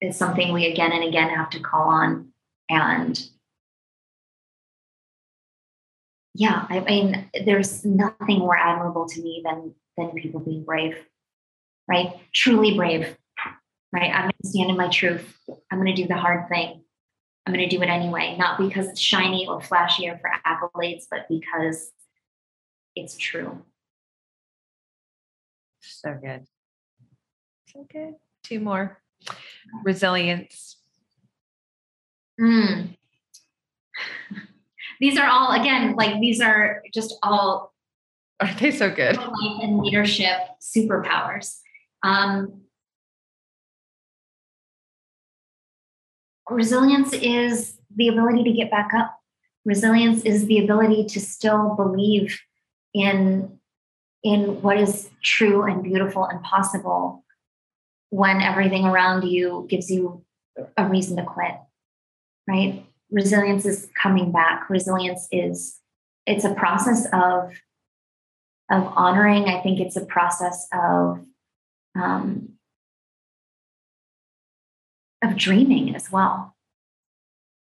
Speaker 1: it's something we again and again have to call on and yeah, I mean, there's nothing more admirable to me than than people being brave, right? Truly brave, right? I'm going to stand in my truth. I'm going to do the hard thing. I'm going to do it anyway, not because it's shiny or flashy or for accolades, but because it's true.
Speaker 3: So good. So good. Two more. Resilience.
Speaker 1: Mm (laughs) these are all again like these are just all
Speaker 3: are they so good?
Speaker 1: life and leadership superpowers. Um, resilience is the ability to get back up. Resilience is the ability to still believe in in what is true and beautiful and possible when everything around you gives you a reason to quit right resilience is coming back. Resilience is it's a process of of honoring. I think it's a process of um, of dreaming as well.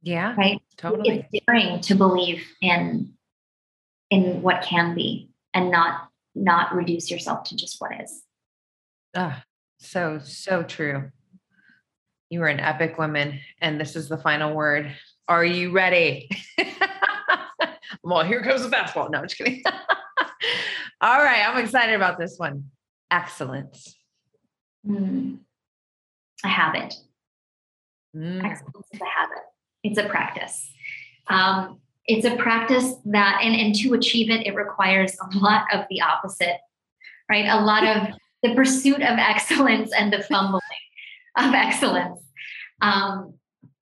Speaker 3: Yeah
Speaker 1: right?
Speaker 3: totally.
Speaker 1: It's daring to believe in in what can be and not not reduce yourself to just what is.
Speaker 3: Ah so so true. You are an epic woman and this is the final word are you ready? (laughs) well, here comes the fastball. No, I'm just kidding. (laughs) All right, I'm excited about this one. Excellence.
Speaker 1: Mm, I have it. Mm. Excellence is a habit. It's a practice. Um, it's a practice that, and, and to achieve it, it requires a lot of the opposite, right? A lot of the pursuit of excellence and the fumbling of excellence. Um,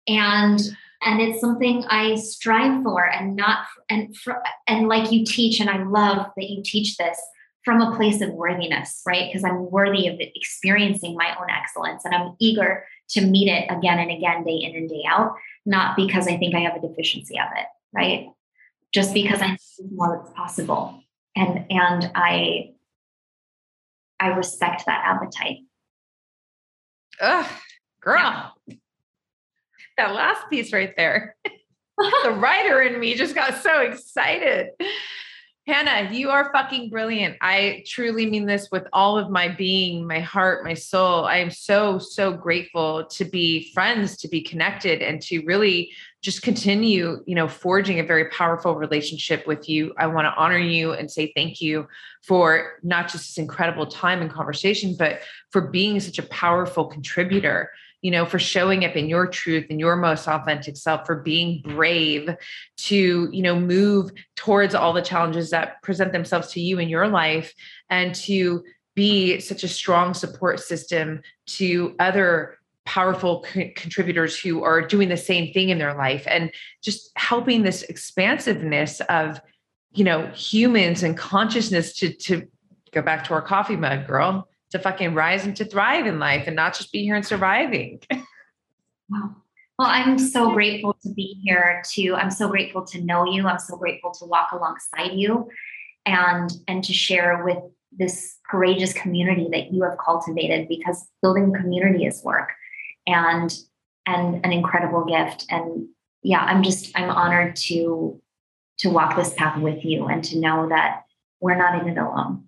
Speaker 1: and and it's something I strive for and not and for, and like you teach and I love that you teach this from a place of worthiness, right? Because I'm worthy of experiencing my own excellence and I'm eager to meet it again and again, day in and day out, not because I think I have a deficiency of it, right? Just because I know it's possible. And and I I respect that appetite.
Speaker 3: Ugh, girl that last piece right there. (laughs) the writer in me just got so excited. Hannah, you are fucking brilliant. I truly mean this with all of my being, my heart, my soul. I am so, so grateful to be friends, to be connected, and to really just continue, you know, forging a very powerful relationship with you. I want to honor you and say thank you for not just this incredible time and conversation, but for being such a powerful contributor you know, for showing up in your truth and your most authentic self, for being brave to, you know, move towards all the challenges that present themselves to you in your life and to be such a strong support system to other powerful co- contributors who are doing the same thing in their life. And just helping this expansiveness of you know humans and consciousness to to go back to our coffee mug girl to fucking rise and to thrive in life and not just be here and surviving. (laughs)
Speaker 1: wow. Well, I'm so grateful to be here to I'm so grateful to know you. I'm so grateful to walk alongside you and and to share with this courageous community that you have cultivated because building community is work and and an incredible gift and yeah i'm just i'm honored to to walk this path with you and to know that we're not in it alone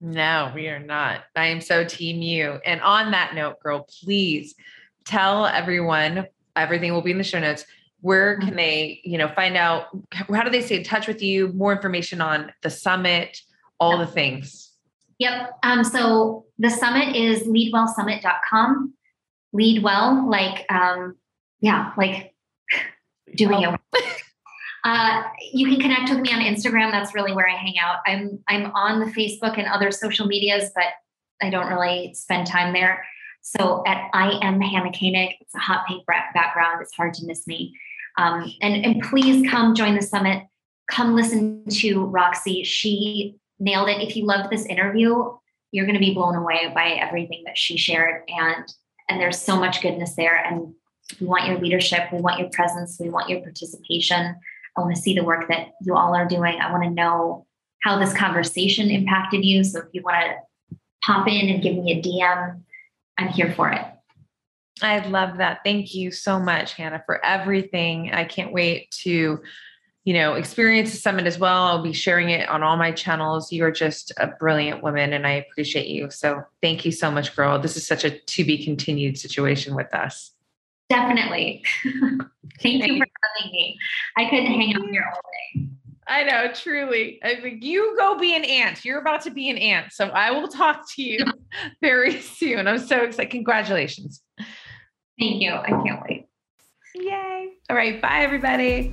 Speaker 3: no, we are not. I am so team you. And on that note, girl, please tell everyone everything will be in the show notes. Where can they, you know, find out how do they stay in touch with you? More information on the summit, all the things.
Speaker 1: Yep. Um, so the summit is leadwellsummit.com. Lead well, like um, yeah, like (sighs) doing it. (laughs) Uh, you can connect with me on Instagram. That's really where I hang out. I'm I'm on the Facebook and other social medias, but I don't really spend time there. So at I am Hannah Koenig. It's a hot pink background. It's hard to miss me. Um, and and please come join the summit. Come listen to Roxy. She nailed it. If you loved this interview, you're going to be blown away by everything that she shared. And and there's so much goodness there. And we want your leadership. We want your presence. We want your participation. I want to see the work that you all are doing. I want to know how this conversation impacted you. So if you want to pop in and give me a DM, I'm here for it.
Speaker 3: I love that. Thank you so much, Hannah, for everything. I can't wait to, you know, experience the summit as well. I'll be sharing it on all my channels. You're just a brilliant woman and I appreciate you. So thank you so much, girl. This is such a to be continued situation with us.
Speaker 1: Definitely. (laughs) Thank you for having me. I couldn't hang out here all day.
Speaker 3: I know, truly. I think you go be an aunt. You're about to be an aunt. So I will talk to you (laughs) (laughs) very soon. I'm so excited. Congratulations.
Speaker 1: Thank you. I can't wait.
Speaker 3: Yay. All right. Bye, everybody.